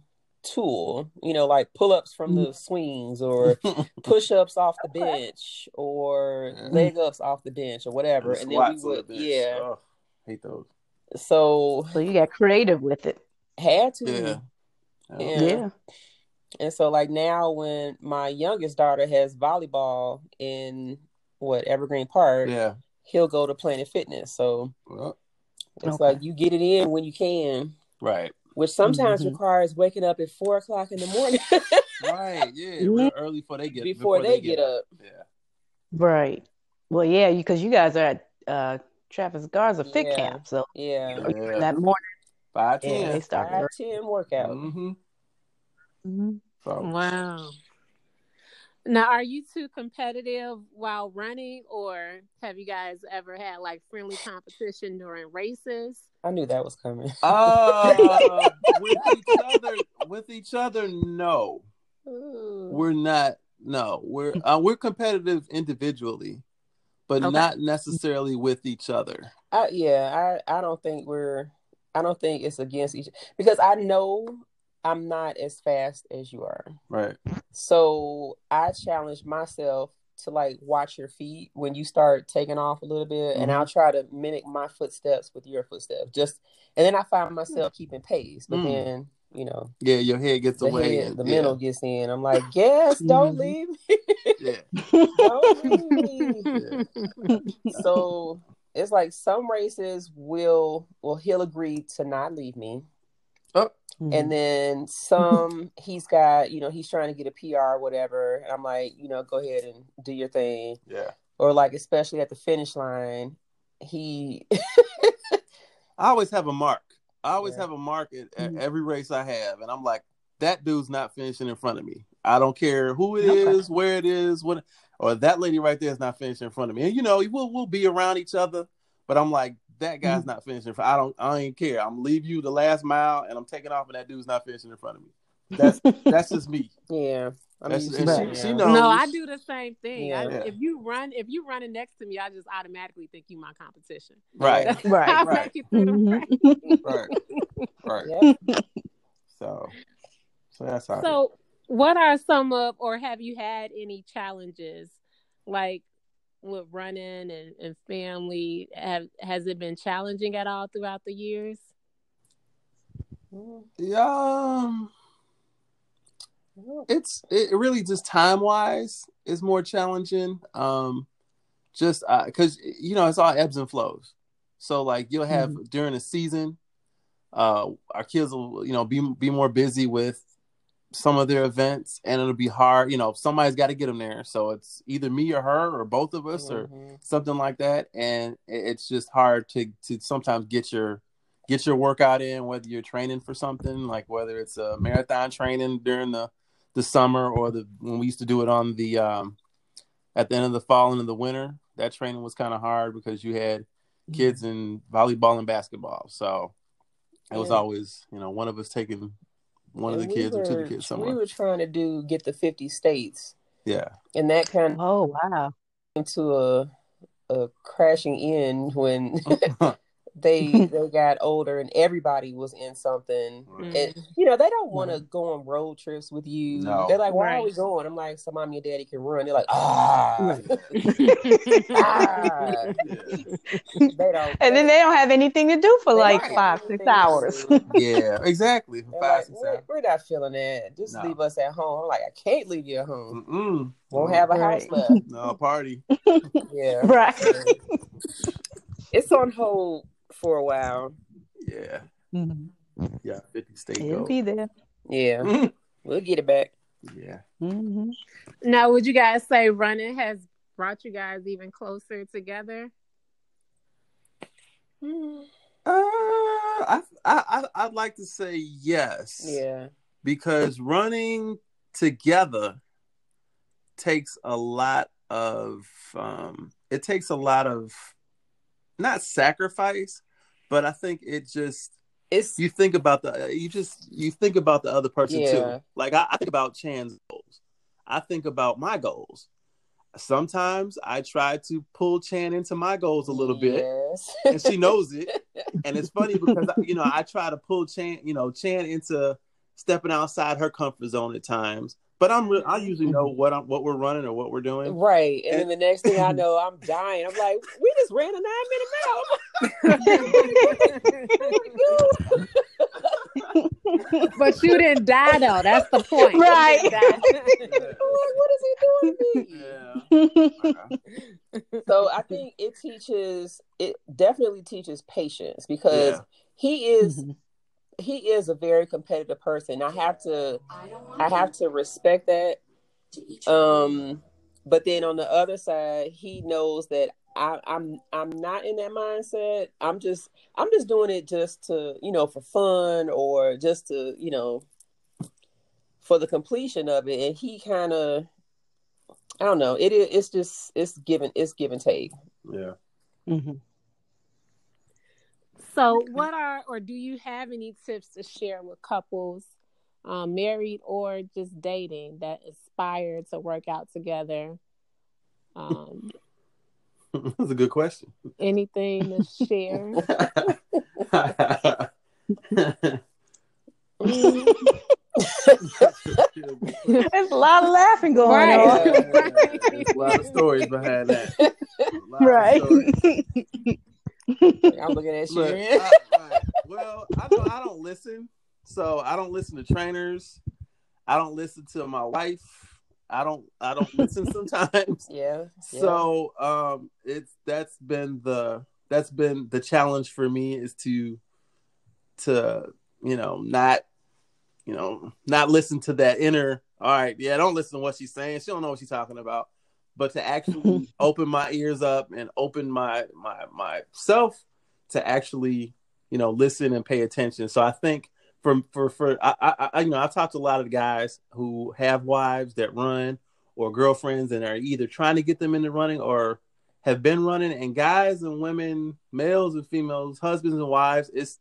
tool you know like pull-ups from the mm. swings or push-ups off the bench or Yeah. leg ups off the bench or whatever and then we Squats on the yeah Ugh, hate those. so So, you got creative with it. had to Yeah. Yeah. Yeah. and so like now when my youngest daughter has volleyball in what evergreen park Yeah. he'll go to planet fitness so Well, it's Okay. like you get it in when you can right. Which sometimes Mhm. requires waking up at four o'clock in the morning Right. Yeah. Early before they get before, they, get up. Yeah. Right. Well, yeah, because you guys are at uh, Travis Garza Fit Yeah. Camp. So, Yeah, Yeah. that morning, Five yeah. they start Five ten workout. Mm-hmm. Mhm. So Wow. Now, are you too competitive while running, or have you guys ever had like friendly competition during races? I knew that was coming. uh with each other with each other, no. We're not no. We're uh, we're competitive individually, but Okay. not necessarily with each other. I, yeah, I I don't think we're. I don't think it's against each because I know I'm not as fast as you are. Right. So I challenge myself to like watch your feet when you start taking off a little bit, Mm-hmm. and I'll try to mimic my footsteps with your footsteps. Just and then I find myself keeping pace, but Mm. then you know Yeah, your head gets the away. head, the yeah. mental gets in. I'm like, yes, don't Mhm. leave me, Yeah. don't leave me. so it's like some races will will he'll agree to not leave me Mm-hmm. and then some he's got you know he's trying to get a pr or whatever and i'm like you know go ahead and do your thing Yeah. or like especially at the finish line he I always have a mark. I always Yeah. have a mark at, at Mhm. every race I have, and I'm like, that dude's not finishing in front of me. I don't care who it is, Okay. where it is, what, or that lady right there is not finishing in front of me. And you know, we'll we'll be around each other, but I'm like, that guy's not finishing. in I don't, I don't even care. I'm leave you the last mile, and I'm taking off, and that dude's not finishing in front of me. That's that's just me. yeah i'm That's- used and to she- that she knows. No, I do the same thing. I, if you run, if you running next to me, I just automatically think you my competition. Right, That's Right, right. make it through the Mhm. race. right, right. Yep. So, so that's how. So, what are some of, or have you had any challenges, like with running and, and family? Have has it been challenging at all throughout the years? Yeah, um, it's it really just time wise is more challenging. Um, just because you know it's all ebbs and flows. So like you'll have during the season, uh, our kids will you know be be more busy with some of their events, and it'll be hard. You know, somebody's got to get them there. So it's either me or her or both of us or Mhm. something like that and it's just hard to to sometimes get your get your workout in whether you're training for something like whether it's a marathon training during the the summer or the when we used to do it on the um at the end of the fall and in the winter that training was kind of hard because you had kids in volleyball and basketball so it was Yeah. always you know one of us taking one of the we kids or two of the kids somewhere. we were trying to do get the 50 states yeah and that kind of Oh wow. into a a crashing end when they they got older and everybody was in something. And you know, they don't want to go on road trips with you. No. They're like, "Why are we going?" I'm like, "So mommy and daddy can run." They're like, "Ah, ah." They don't. And then they don't have anything to do for they like five, six hours. yeah exactly They're Five, like, six we're, hours. we're not feeling that. Just No. leave us at home. I'm like, I can't leave you at home. Mm-mm. Won't have a house left. no party Yeah. Right. It's on hold for a while. yeah Mhm. Yeah, 50 state It'll goal. be there. Yeah. Mhm. We'll get it back. Yeah. hmm Now, would you guys say running has brought you guys even closer together? Uh, I, I, I, I'd like to say yes. Yeah. Because running together takes a lot of, um, it takes a lot of, not sacrifice, but I think it just, It's you think about the, uh, you just, you think about the other person Yeah. too. Like I, I think about Chan's goals. I think about my goals. Sometimes I try to pull Chan into my goals a little bit. And she knows it. And it's funny because you know I try to pull Chan, you know, Chan into stepping outside her comfort zone at times. But I'm re- I usually know mm-hmm. what I'm what we're running or what we're doing. Right. And then the next thing I know, I'm dying. I'm like, we just ran a nine minute mile. But you didn't die though. That's the point. Right. didn't die. I'm like, what is he doing to me? Yeah. So I think it teaches it definitely teaches patience because Yeah. he is mm-hmm. He is a very competitive person. I have to I have to respect that. Um but then on the other side, he knows that I, I'm I'm not in that mindset. I'm just I'm just doing it just to, you know, for fun or just to, you know, for the completion of it. And he kind of I don't know. It is it's just it's given it's give and take. Yeah. Mhm. So, what are or do you have any tips to share with couples, um, married or just dating, that aspire to work out together? Um, That's a good question. anything to share? There's a lot of laughing going Right. on. There's a lot of stories behind that. A lot of Right. I'm looking at you. Look, I, I- well, I don't, I don't listen. So I don't listen to trainers. I don't listen to my wife. I don't I don't listen sometimes. yeah. yeah. So um it's that's been the that's been the challenge for me is to to you know not you know not listen to that inner all right yeah don't listen to what she's saying she don't know what she's talking about but to actually open my ears up and open my my myself to actually you know listen and pay attention. So i think for for for I, I, I you know i've talked to a lot of guys who have wives that run or girlfriends and are either trying to get them into running or have been running. And guys and women males and females husbands and wives it's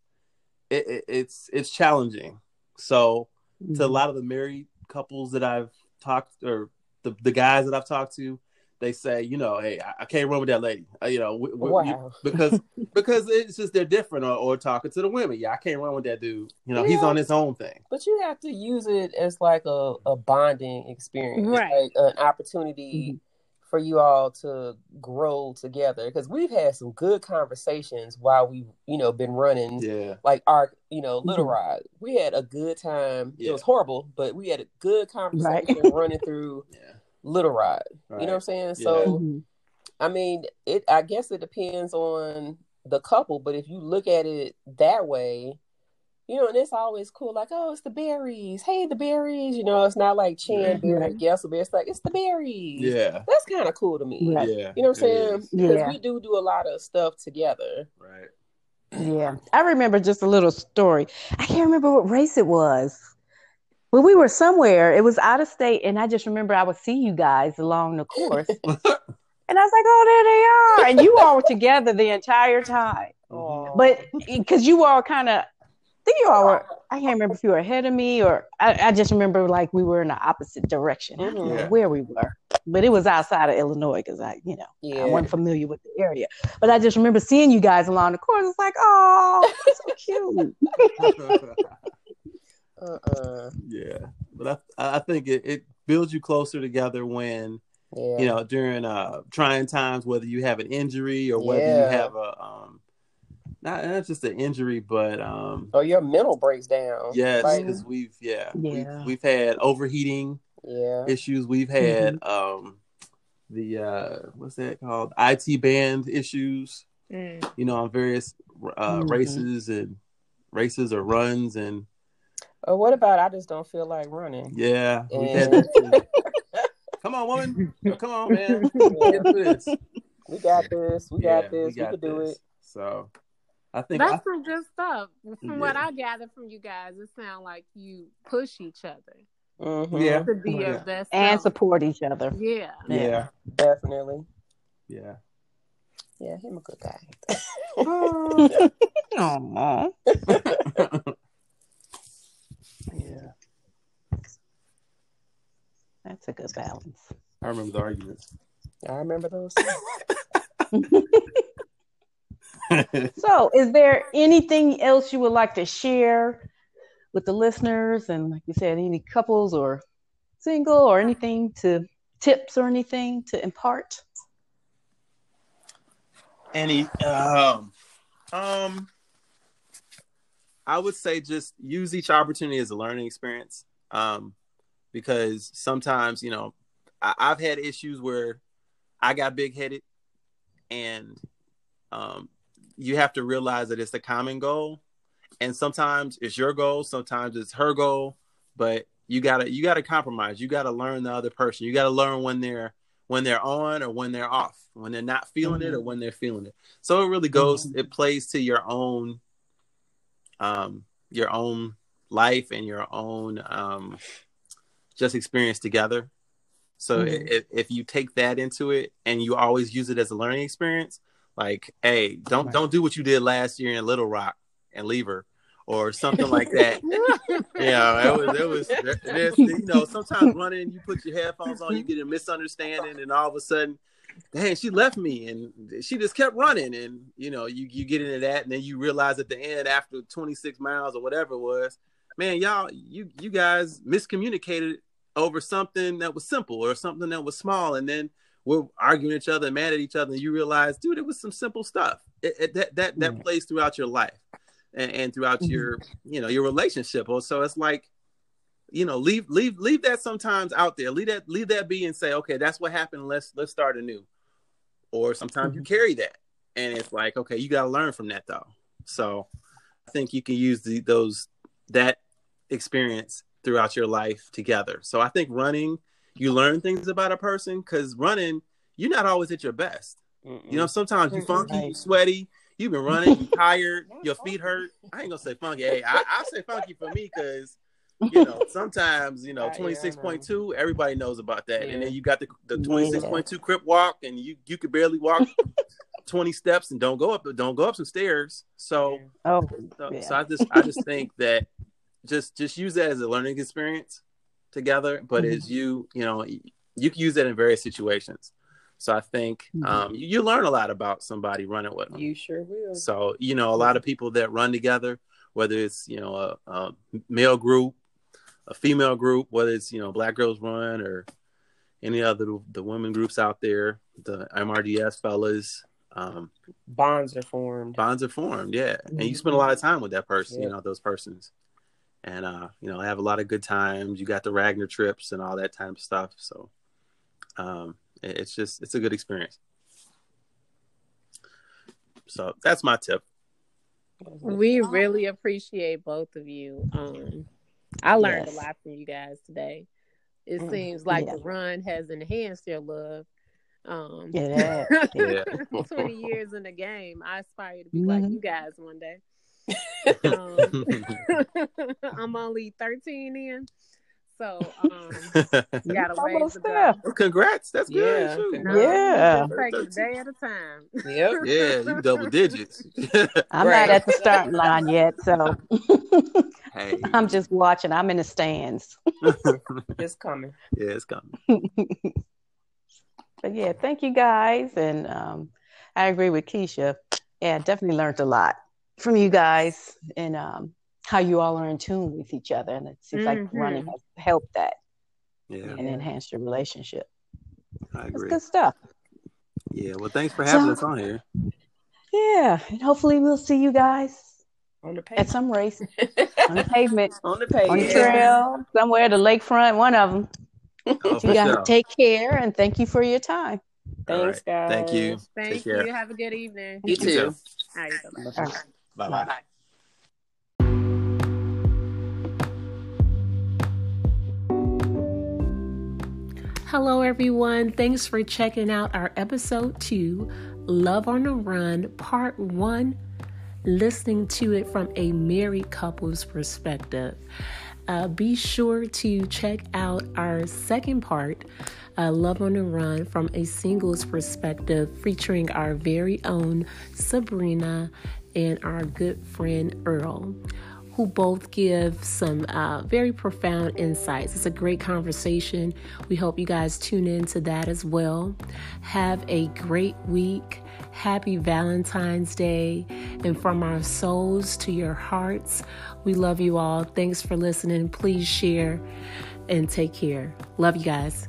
it, it, it's it's challenging. So to a mm-hmm. lot of the married couples that i've talked or the, the guys that i've talked to they say you know hey i, I can't run with that lady Uh, you know w- w- Wow. because because it's just they're different or, or talking to the women yeah i can't run with that dude you know he's on his own thing But you have to use it as like a, a bonding experience, Right. like an opportunity for you all to grow together. Because we've had some good conversations while we've, you know, been running yeah like our, you know, little ride. We had a good time. Yeah. It was horrible, but we had a good conversation running through yeah little ride. right. You know what I'm saying? Yeah. So Mhm. I mean, it. I guess it depends on the couple, but if you look at it that way, you know, and it's always cool. Like, oh, it's the berries. Hey, the berries. You know, it's not like Chan Yeah. Berry, Gessel Berry. It's like it's the berries. yeah that's kind of cool to me. Yeah You know what I'm saying? Because Yeah. we do do a lot of stuff together. right Yeah, I remember just a little story. I can't remember what race it was. But we were somewhere. It was out of state, and I just remember I would see you guys along the course, and I was like, "Oh, there they are!" And you all were together the entire time. Aw. Oh. But eh, because you all kind of, I think you all were. I can't remember if you were ahead of me or I, I just remember like we were in the opposite direction. I don't know Yeah. where we were, but it was outside of Illinois because I, you know, yeah, I wasn't familiar with the area. But I just remember seeing you guys along the course. It's like, oh, so cute. uh-uh. yeah but i i think it, it builds you closer together when yeah, you know during uh trying times whether you have an injury or whether you have a um not, not just an injury but um or your mental breaks down. yes Like, because we've yeah, Yeah. We've, we've had overheating yeah, issues we've had um the uh what's that called IT band issues Mm. you know on various uh Mhm. races and races or runs and or what about I just don't feel like running? yeah we've had And- that too. come on woman come on man get through this We got this. We Yeah, got this. We, got can do this. it. So I think I, That's some good stuff. From what I gather from you guys, it sounds like you push each other Mhm. Yeah. to be your Yeah. best and self. support each other. Yeah. yeah, definitely. yeah. Yeah, him a good guy. Aw. That's a good balance. I remember the arguments. I remember those. So, is there anything else you would like to share with the listeners? And, like you said, any couples or single or anything to tips or anything to impart? Any um um I would say just use each opportunity as a learning experience. Um because sometimes, you know, I, I've had issues where I got big headed and um you have to realize that it's a common goal. And sometimes it's your goal, sometimes it's her goal, but you gotta you gotta compromise. You gotta learn the other person. You gotta learn when they're when they're on or when they're off, when they're not feeling it or when they're feeling it. So it really goes, it plays to your own, um, your own life and your own, um, just experience together. So Mhm. if, if you take that into it and you always use it as a learning experience, like, hey, don't Right. don't do what you did last year in Little Rock and leave her, or something like that. yeah, it was it was there's, you know sometimes running you put your headphones on you get a misunderstanding and all of a sudden dang she left me and she just kept running and you know you you get into that and then you realize at the end after 26 miles or whatever it was man y'all you you guys miscommunicated over something that was simple or something that was small and then we're arguing each other mad at each other and you realize dude it was some simple stuff it, it, that that that plays throughout your life and, and throughout mm-hmm. your you know your relationship. So it's like you know leave leave leave that sometimes out there. Leave that leave that be and say okay that's what happened. Let's let's start anew. Or sometimes mm-hmm. you carry that and it's like okay you got to learn from that though. So I think you can use the, those that experience throughout your life together. So I think running you learn things about a person because running you're not always at your best. Mm-mm. You know, sometimes you funky, you sweaty, You've been running, you tired, your feet hurt. I ain't gonna say funky. Hey, I, I say funky for me because you know sometimes you know twenty six point two. Everybody knows about that, yeah. and then you got the the twenty six point two crip walk, and you you could barely walk. 20 steps and don't go up don't go up some stairs so oh so, yeah. so i just i just think that just just use that as a learning experience together but mm-hmm. as you you know you can use that in various situations so I think mm-hmm. um, you, you, learn a lot about somebody running with them. You sure will. So you know, a lot of people that run together, whether it's you know a, a male group, a female group, whether it's you know Black Girls Run or any other the women groups out there, the MRTS fellas. Um, bonds are formed. Bonds are formed, yeah. Mm-hmm. And you spend a lot of time with that person, yeah. you know, those persons. And uh, you know, I have a lot of good times. You got the Ragnar trips and all that type of stuff. So um, it's just it's a good experience. So that's my tip. We really appreciate both of you. Um, I learned yes. a lot from you guys today. It mm, seems like yeah. the run has enhanced your love. Um, yeah, yeah. 20 years in the game. I aspire to be mm-hmm. like you guys one day. Um, I'm only 13 in, so um, got a ways to go. congrats, that's yeah. good. No, yeah, take a day at a time. Yep. yeah, you double digits. I'm right. not at the starting line yet, so hey. I'm just watching. I'm in the stands. it's coming. Yeah, it's coming. but yeah, thank you guys, and um, I agree with Keisha. Yeah, definitely learned a lot from you guys, and um, how you all are in tune with each other. And it seems mm-hmm. like running has helped that yeah. and enhanced your relationship. I agree. That's good stuff. Yeah. Well, thanks for having so, us on here. Yeah. And hopefully we'll see you guys on the pavement. at some race on the pavement, on the pavement, on the trail, somewhere, at the lakefront, one of them. Oh, you guys sure. take care and thank you for your time. Thanks, right. guys. Thank you. Thank you. Have a good evening. You, you too. too. All right, bye-bye. Bye-bye. Hello, everyone. Thanks for checking out our episode two, Love on the Run, part one, listening to it from a married couple's perspective. Uh, be sure to check out our second part, uh, Love on the Run, from a singles perspective, featuring our very own Sabrina and our good friend Earl who both give some uh, very profound insights. It's a great conversation. We hope you guys tune in to that as well. Have a great week. Happy Valentine's Day. And from our souls to your hearts, we love you all. Thanks for listening. Please share and take care. Love you guys.